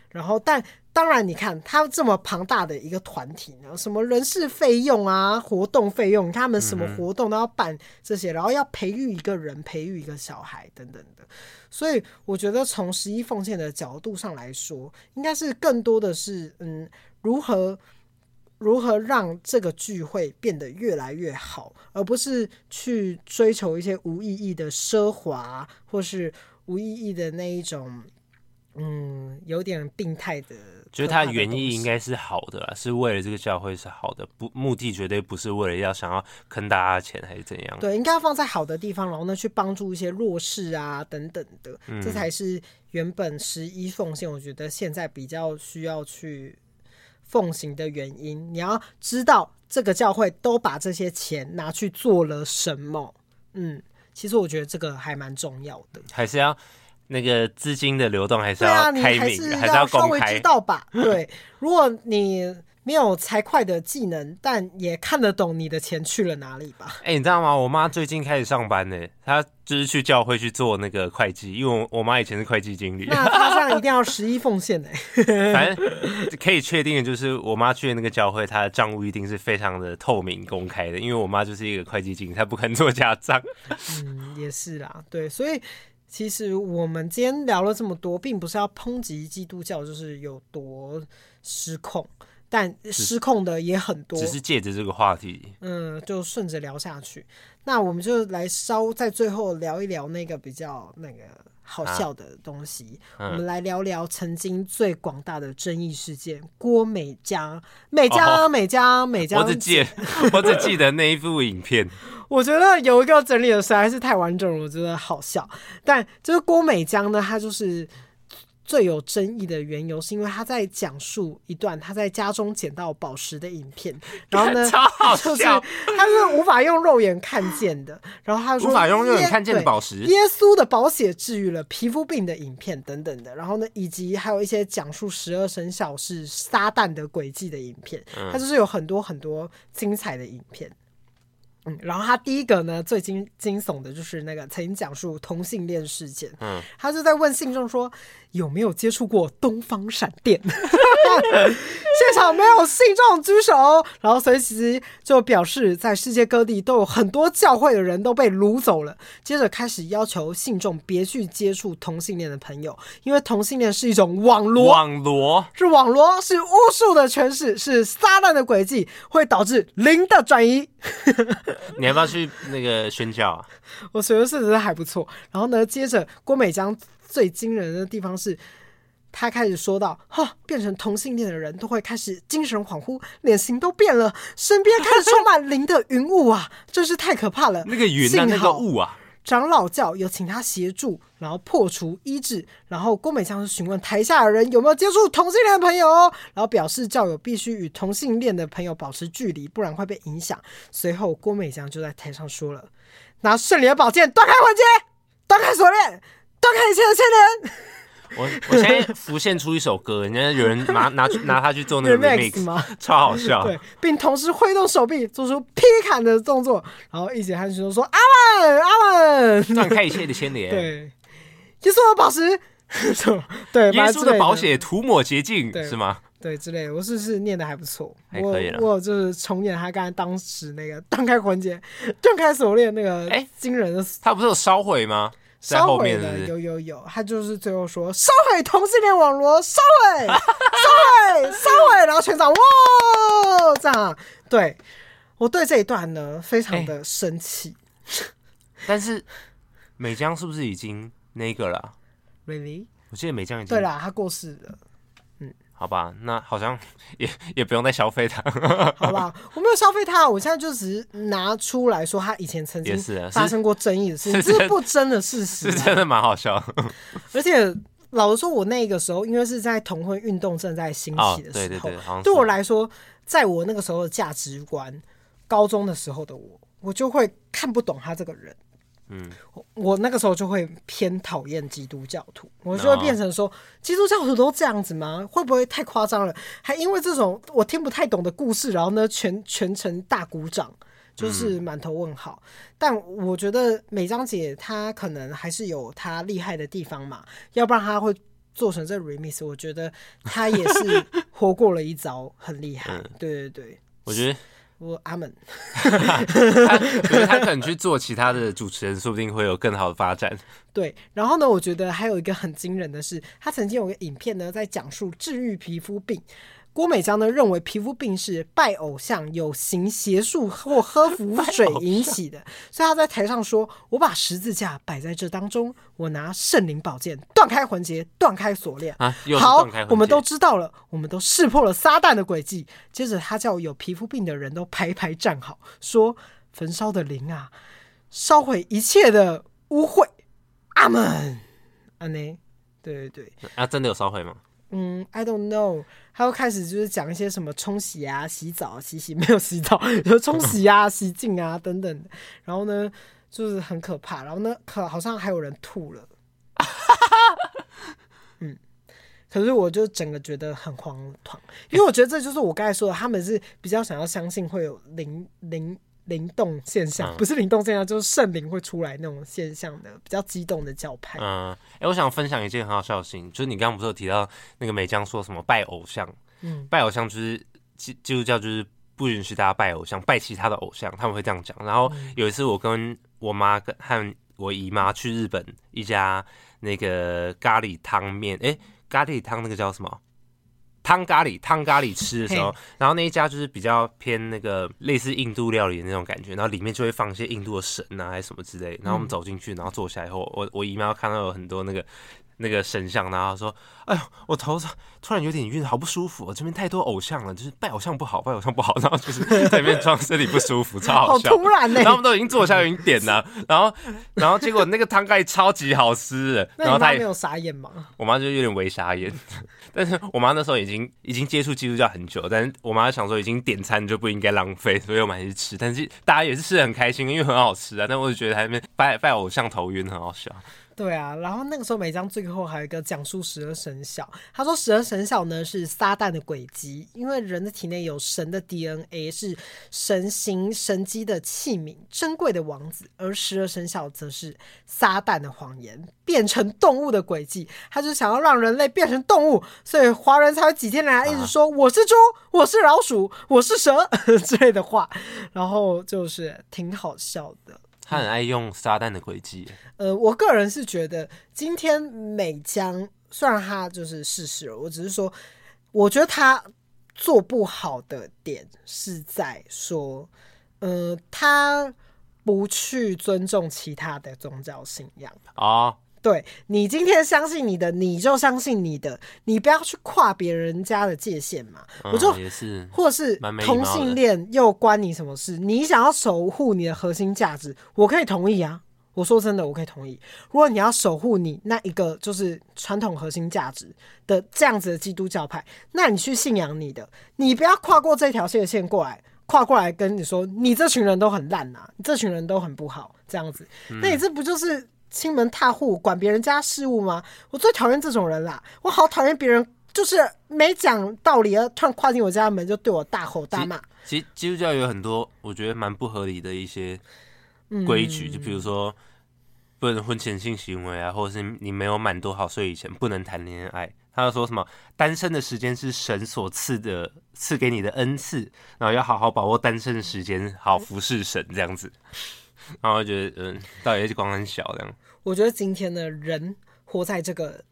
然后，但当然，你看他这么庞大的一个团体呢，什么人事费用啊、活动费用，他们什么活动都要办这些，嗯、然后要培育一个人、培育一个小孩等等的。所以，我觉得从十一奉献的角度上来说，应该是更多的是嗯，如何。如何让这个聚会变得越来越好，而不是去追求一些无意义的奢华，或是无意义的那一种，嗯，有点病态的。觉得它原意应该是好的啦，是为了这个教会是好的，不，目的绝对不是为了要想要坑大家钱还是怎样。对，应该要放在好的地方，然后呢，去帮助一些弱势啊等等的，嗯，这才是原本十一奉献。我觉得现在比较需要去。奉行的原因，你要知道这个教会都把这些钱拿去做了什么。嗯，其实我觉得这个还蛮重要的，还是要那个资金的流动还是要开明，还是要稍微知道吧。对，如果你。没有财会的技能，但也看得懂你的钱去了哪里吧？哎、欸，你知道吗？我妈最近开始上班呢，她就是去教会去做那个会计，因为我我妈以前是会计经理。那她这样一定要十一奉献呢？反正可以确定的就是，我妈去的那个教会，她的账务一定是非常的透明公开的，因为我妈就是一个会计经理，她不肯做假账。嗯，也是啦，对，所以其实我们今天聊了这么多，并不是要抨击基督教就是有多失控。但失控的也很多。只是借着这个话题，嗯，就顺着聊下去。那我们就来稍在最后聊一聊那个比较那个。好笑的东西，啊嗯、我们来聊聊曾经最广大的争议事件——郭美江、美江、哦、美江、美江。我只记，我只记得那一部影片。我觉得有一个整理的实在是太完整了，我觉得好笑。但就是郭美江呢，他就是。最有争议的缘由是因为他在讲述一段他在家中捡到宝石的影片，然后呢，超好笑，就是他是无法用肉眼看见的，然后他说无法用肉眼看见的宝石，耶稣的宝血治愈了皮肤病的影片等等的，然后呢，以及还有一些讲述十二生肖是撒旦的轨迹的影片，他就是有很多很多精彩的影片。嗯，然后他第一个呢，最惊惊悚的就是那个曾经讲述同性恋事件。嗯，他就在问信众说有没有接触过东方闪电？现场没有信众举手，然后随即就表示在世界各地都有很多教会的人都被掳走了。接着开始要求信众别去接触同性恋的朋友，因为同性恋是一种网罗，网罗是网罗，是巫术的权势，是撒旦的诡计，会导致灵的转移。你要不要去那个宣教啊？我觉得事实还不错。然后呢，接着郭美江最惊人的地方是，他开始说到：哈，变成同性恋的人都会开始精神恍惚，脸型都变了，身边开始充满灵的云雾啊，真是太可怕了。那个云啊，那个雾啊。长老教有请他协助，然后破除医治。然后郭美香是询问台下的人有没有接触同性恋的朋友，然后表示教友必须与同性恋的朋友保持距离，不然会被影响。随后郭美香就在台上说了：“拿圣灵的宝剑断开环节，断开锁链，断开一切的牵连。”我我现在浮现出一首歌，人家有人拿 拿拿它去做那个 remix 吗？超好笑。对，并同时挥动手臂做出劈砍的动作，然后一起喊说说阿门阿门，断开一切的牵连。对，耶稣的宝石，对，耶稣的宝血涂抹洁净是吗？对，之类的。我是不是念的还不错？还可以了。我就是重演他刚才当时那个断开环节、断开锁链那个哎惊人的，他不是有烧毁吗？烧毁了有有有，他就是最后说烧毁同性恋网络，烧毁，烧毁，烧毁，然后全场哇这样，对我对这一段呢非常的生气，欸，但是美江是不是已经那个了？Really？我记得美江已经对啦，他过世了。好吧，那好像 也也不用再消费他。好吧，我没有消费他，我现在就只是拿出来说他以前曾经发生过争议的事情，这是不争的事实，是真的蛮好笑。而且老实说，我那个时候因为是在同婚运动正在兴起的时候，对对对，对我来说，在我那个时候的价值观，高中的时候的我，我就会看不懂他这个人。嗯，我那个时候就会偏讨厌基督教徒，我就会变成说，基督教徒都这样子吗？会不会太夸张了？还因为这种我听不太懂的故事，然后呢，全全程大鼓掌，就是满头问号。嗯、但我觉得美章姐她可能还是有她厉害的地方嘛，要不然她会做成这 remix。我觉得她也是活过了一遭，很厉害。嗯、对对对，我觉得。我阿门，他他可能去做其他的主持人，说不定会有更好的发展。对，然后呢，我觉得还有一个很惊人的是，他曾经有个影片呢，在讲述治愈皮肤病。郭美江呢认为皮肤病是拜偶像、有行邪术或喝符水引起的，所以他在台上说：“我把十字架摆在这当中，我拿圣灵宝剑断开环节，断开锁链。啊”好，我们都知道了，我们都识破了撒旦的诡计。接着他叫有皮肤病的人都排排站好，说：“焚烧的灵啊，烧毁一切的污秽。”阿门。阿内，对对对，啊，真的有烧毁吗？嗯，I don't know。他又开始就是讲一些什么冲洗啊、洗澡、洗洗没有洗澡，就冲洗啊、洗净啊等等。然后呢，就是很可怕。然后呢，可好像还有人吐了。嗯，可是我就整个觉得很荒唐，因为我觉得这就是我刚才说的，他们是比较想要相信会有灵灵。灵动现象、嗯、不是灵动现象，就是圣灵会出来那种现象的比较激动的教派。嗯，哎、欸，我想分享一件很好笑的事情，就是你刚刚不是有提到那个美江说什么拜偶像？嗯，拜偶像就是基基督教就是不允许大家拜偶像，拜其他的偶像，他们会这样讲。然后有一次我跟我妈跟和我姨妈去日本一家那个咖喱汤面，哎、欸，咖喱汤那个叫什么？汤咖喱汤咖喱吃的时候，然后那一家就是比较偏那个类似印度料理的那种感觉，然后里面就会放一些印度的神啊还是什么之类，然后我们走进去，然后坐下来以后，我我姨妈看到有很多那个。那个神像，然后说：“哎呦，我头上突然有点晕，好不舒服。这边太多偶像了，就是拜偶像不好，拜偶像不好。然后就是在里面装身体不舒服，超好笑。好突然呢、欸，然后我们都已经坐下，已经点了，然后然后结果那个汤盖超级好吃。然后他也没有傻眼吗？我妈就有点微傻眼。但是我妈那时候已经已经接触基督教很久，但是我妈想说已经点餐就不应该浪费，所以我们还是吃。但是大家也是吃的很开心，因为很好吃啊。但我就觉得还没拜拜偶像头晕，很好笑。”对啊，然后那个时候每章最后还有一个讲述十二生肖。他说十二生肖呢是撒旦的轨迹，因为人的体内有神的 DNA，是神形神机的器皿，珍贵的王子；而十二生肖则是撒旦的谎言，变成动物的轨迹。他就想要让人类变成动物，所以华人才有几天来一直说我是猪，我是老鼠，我是蛇 之类的话，然后就是挺好笑的。他很爱用撒旦的诡计。呃，我个人是觉得今天美江虽然他就是逝世了，我只是说，我觉得他做不好的点是在说，呃，他不去尊重其他的宗教信仰啊。哦对，你今天相信你的，你就相信你的，你不要去跨别人家的界限嘛。嗯、我就也是，或者是同性恋又关你什么事？你想要守护你的核心价值，我可以同意啊。我说真的，我可以同意。如果你要守护你那一个就是传统核心价值的这样子的基督教派，那你去信仰你的，你不要跨过这条线线过来，跨过来跟你说，你这群人都很烂呐、啊，你这群人都很不好，这样子，那你这不就是？亲门踏户，管别人家事务吗？我最讨厌这种人啦！我好讨厌别人，就是没讲道理，而突然跨进我家门就对我大吼大骂。其实基督教有很多我觉得蛮不合理的一些规矩，嗯、就比如说不能婚前性行为啊，或者是你没有满多少岁以前不能谈恋爱。他又说什么单身的时间是神所赐的，赐给你的恩赐，然后要好好把握单身的时间，好服侍神这样子。然后我觉得，嗯，倒也是光很小这样。我觉得今天的人活在这个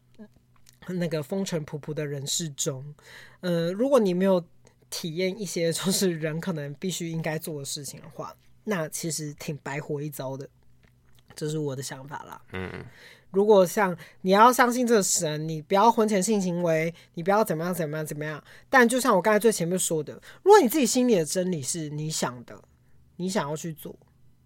那个风尘仆仆的人世中，呃，如果你没有体验一些就是 人可能必须应该做的事情的话，那其实挺白活一遭的。这是我的想法啦。嗯，如果像你要相信这个神，你不要婚前性行为，你不要怎么样怎么样怎么样。但就像我刚才最前面说的，如果你自己心里的真理是你想的，你想要去做。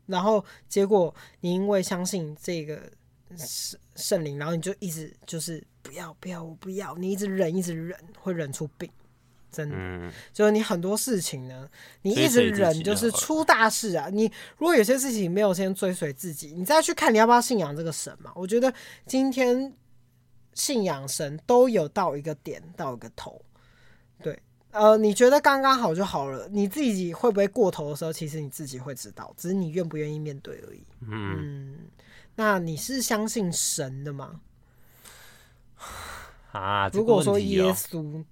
然后结果你因为相信这个圣圣灵，然后你就一直就是不要不要我不要，你一直忍一直忍，会忍出病，真的。嗯、就是你很多事情呢，你一直忍就是出大事啊！你如果有些事情没有先追随自己，你再去看你要不要信仰这个神嘛？我觉得今天信仰神都有到一个点，到一个头，对。呃，你觉得刚刚好就好了。你自己会不会过头的时候，其实你自己会知道，只是你愿不愿意面对而已。嗯，嗯，那你是相信神的吗？啊，如果说耶稣，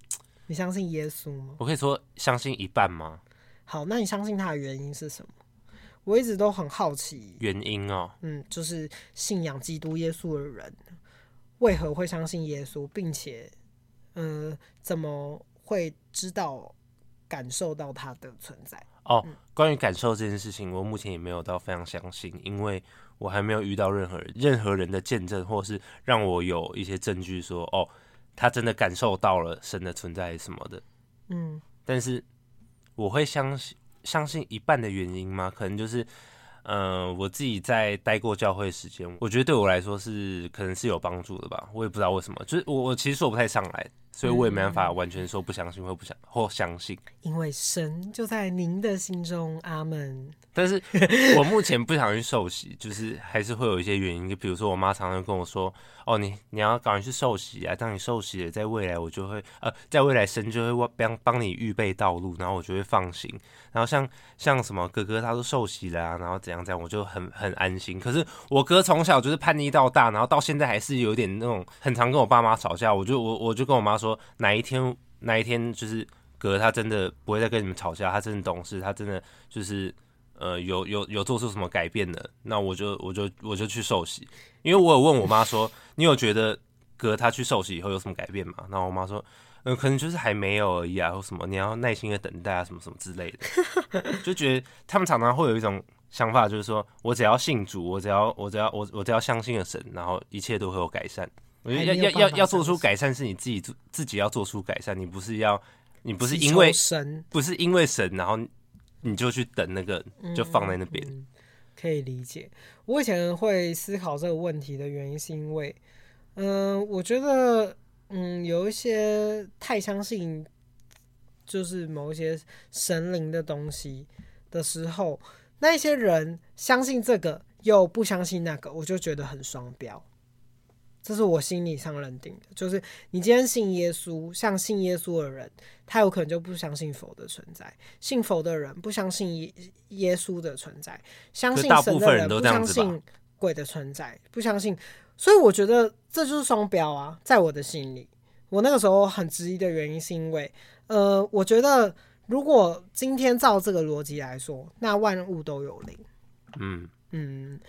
你相信耶稣吗？我可以说相信一半吗？好，那你相信他的原因是什么？我一直都很好奇原因哦。嗯，就是信仰基督耶稣的人为何会相信耶稣，并且，呃，怎么？会知道、感受到他的存在哦。关于感受这件事情，我目前也没有到非常相信，因为我还没有遇到任何人、任何人的见证，或是让我有一些证据说，哦，他真的感受到了神的存在什么的。嗯，但是我会相信相信一半的原因吗？可能就是，嗯、呃，我自己在待过教会时间，我觉得对我来说是可能是有帮助的吧。我也不知道为什么，就是我我其实说不太上来。所以我也没办法完全说不相信或不想或相信，因为神就在您的心中，阿门。但是我目前不想去受洗，就是还是会有一些原因，就比如说我妈常常跟我说：“哦，你你要赶快去受洗啊！当你受洗了，在未来我就会呃，在未来神就会帮帮你预备道路，然后我就会放心。然后像像什么哥哥他都受洗了啊，然后怎样怎样，我就很很安心。可是我哥从小就是叛逆到大，然后到现在还是有点那种很常跟我爸妈吵架。我就我我就跟我妈说，说哪一天哪一天就是哥他真的不会再跟你们吵架，他真的懂事，他真的就是。呃，有有有做出什么改变的，那我就我就我就去受洗，因为我有问我妈说，你有觉得哥他去受洗以后有什么改变吗？然后我妈说，呃，可能就是还没有而已啊，或什么你要耐心的等待啊，什么什么之类的，就觉得他们常常会有一种想法，就是说我只要信主，我只要我只要我我只要相信了神，然后一切都会有改善。我觉得要要要要做出改善，是你自己自己要做出改善，你不是要你不是因为神，不是因为神，然后你就去等那个就放在那边。嗯嗯，可以理解。我以前会思考这个问题的原因，是因为，嗯、呃，我觉得。嗯，有一些太相信，就是某一些神灵的东西的时候，那一些人相信这个又不相信那个，我就觉得很双标。这是我心理上认定的，就是你今天信耶稣，像信耶稣的人，他有可能就不相信佛的存在；信佛的人不相信耶耶稣的存在，相信神的人不相信鬼的存在，不相信。所以我觉得这就是双标啊，在我的心里，我那个时候很质疑的原因是因为，呃，我觉得如果今天照这个逻辑来说，那万物都有灵，嗯嗯，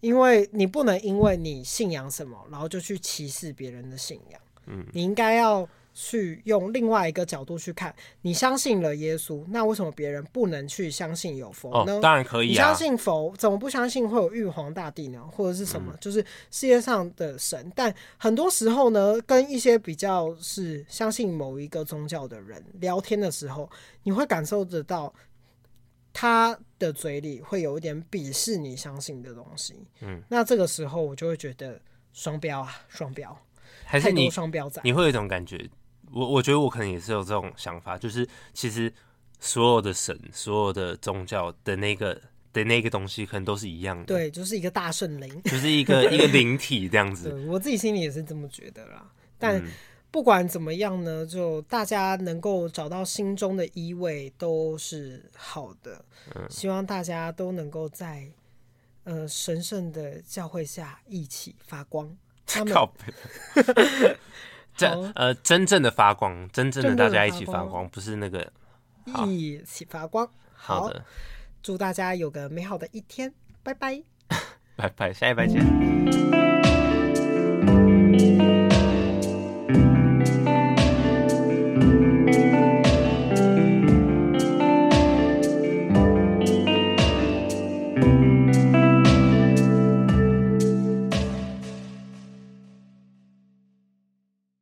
因为你不能因为你信仰什么，然后就去歧视别人的信仰，嗯，你应该要。去用另外一个角度去看，你相信了耶稣，那为什么别人不能去相信有佛呢？哦，当然可以啊。你相信佛，怎么不相信会有玉皇大帝呢？或者是什么？嗯、就是世界上的神。但很多时候呢，跟一些比较是相信某一个宗教的人聊天的时候，你会感受得到他的嘴里会有一点鄙视你相信的东西。嗯，那这个时候我就会觉得双标啊，双标，还是你双标仔？你会有一种感觉。我我觉得我可能也是有这种想法，就是其实所有的神、所有的宗教的那个的那个东西，可能都是一样的。对，就是一个大圣灵，就是一个一个灵体这样子。我自己心里也是这么觉得啦。但不管怎么样呢，就大家能够找到心中的依偎都是好的。嗯，希望大家都能够在呃神圣的教会下一起发光。他们。真呃，真正的发光，真正的大家一起发光，不是那个一起发光。好，好的，祝大家有个美好的一天，拜拜，拜拜，下一拜见。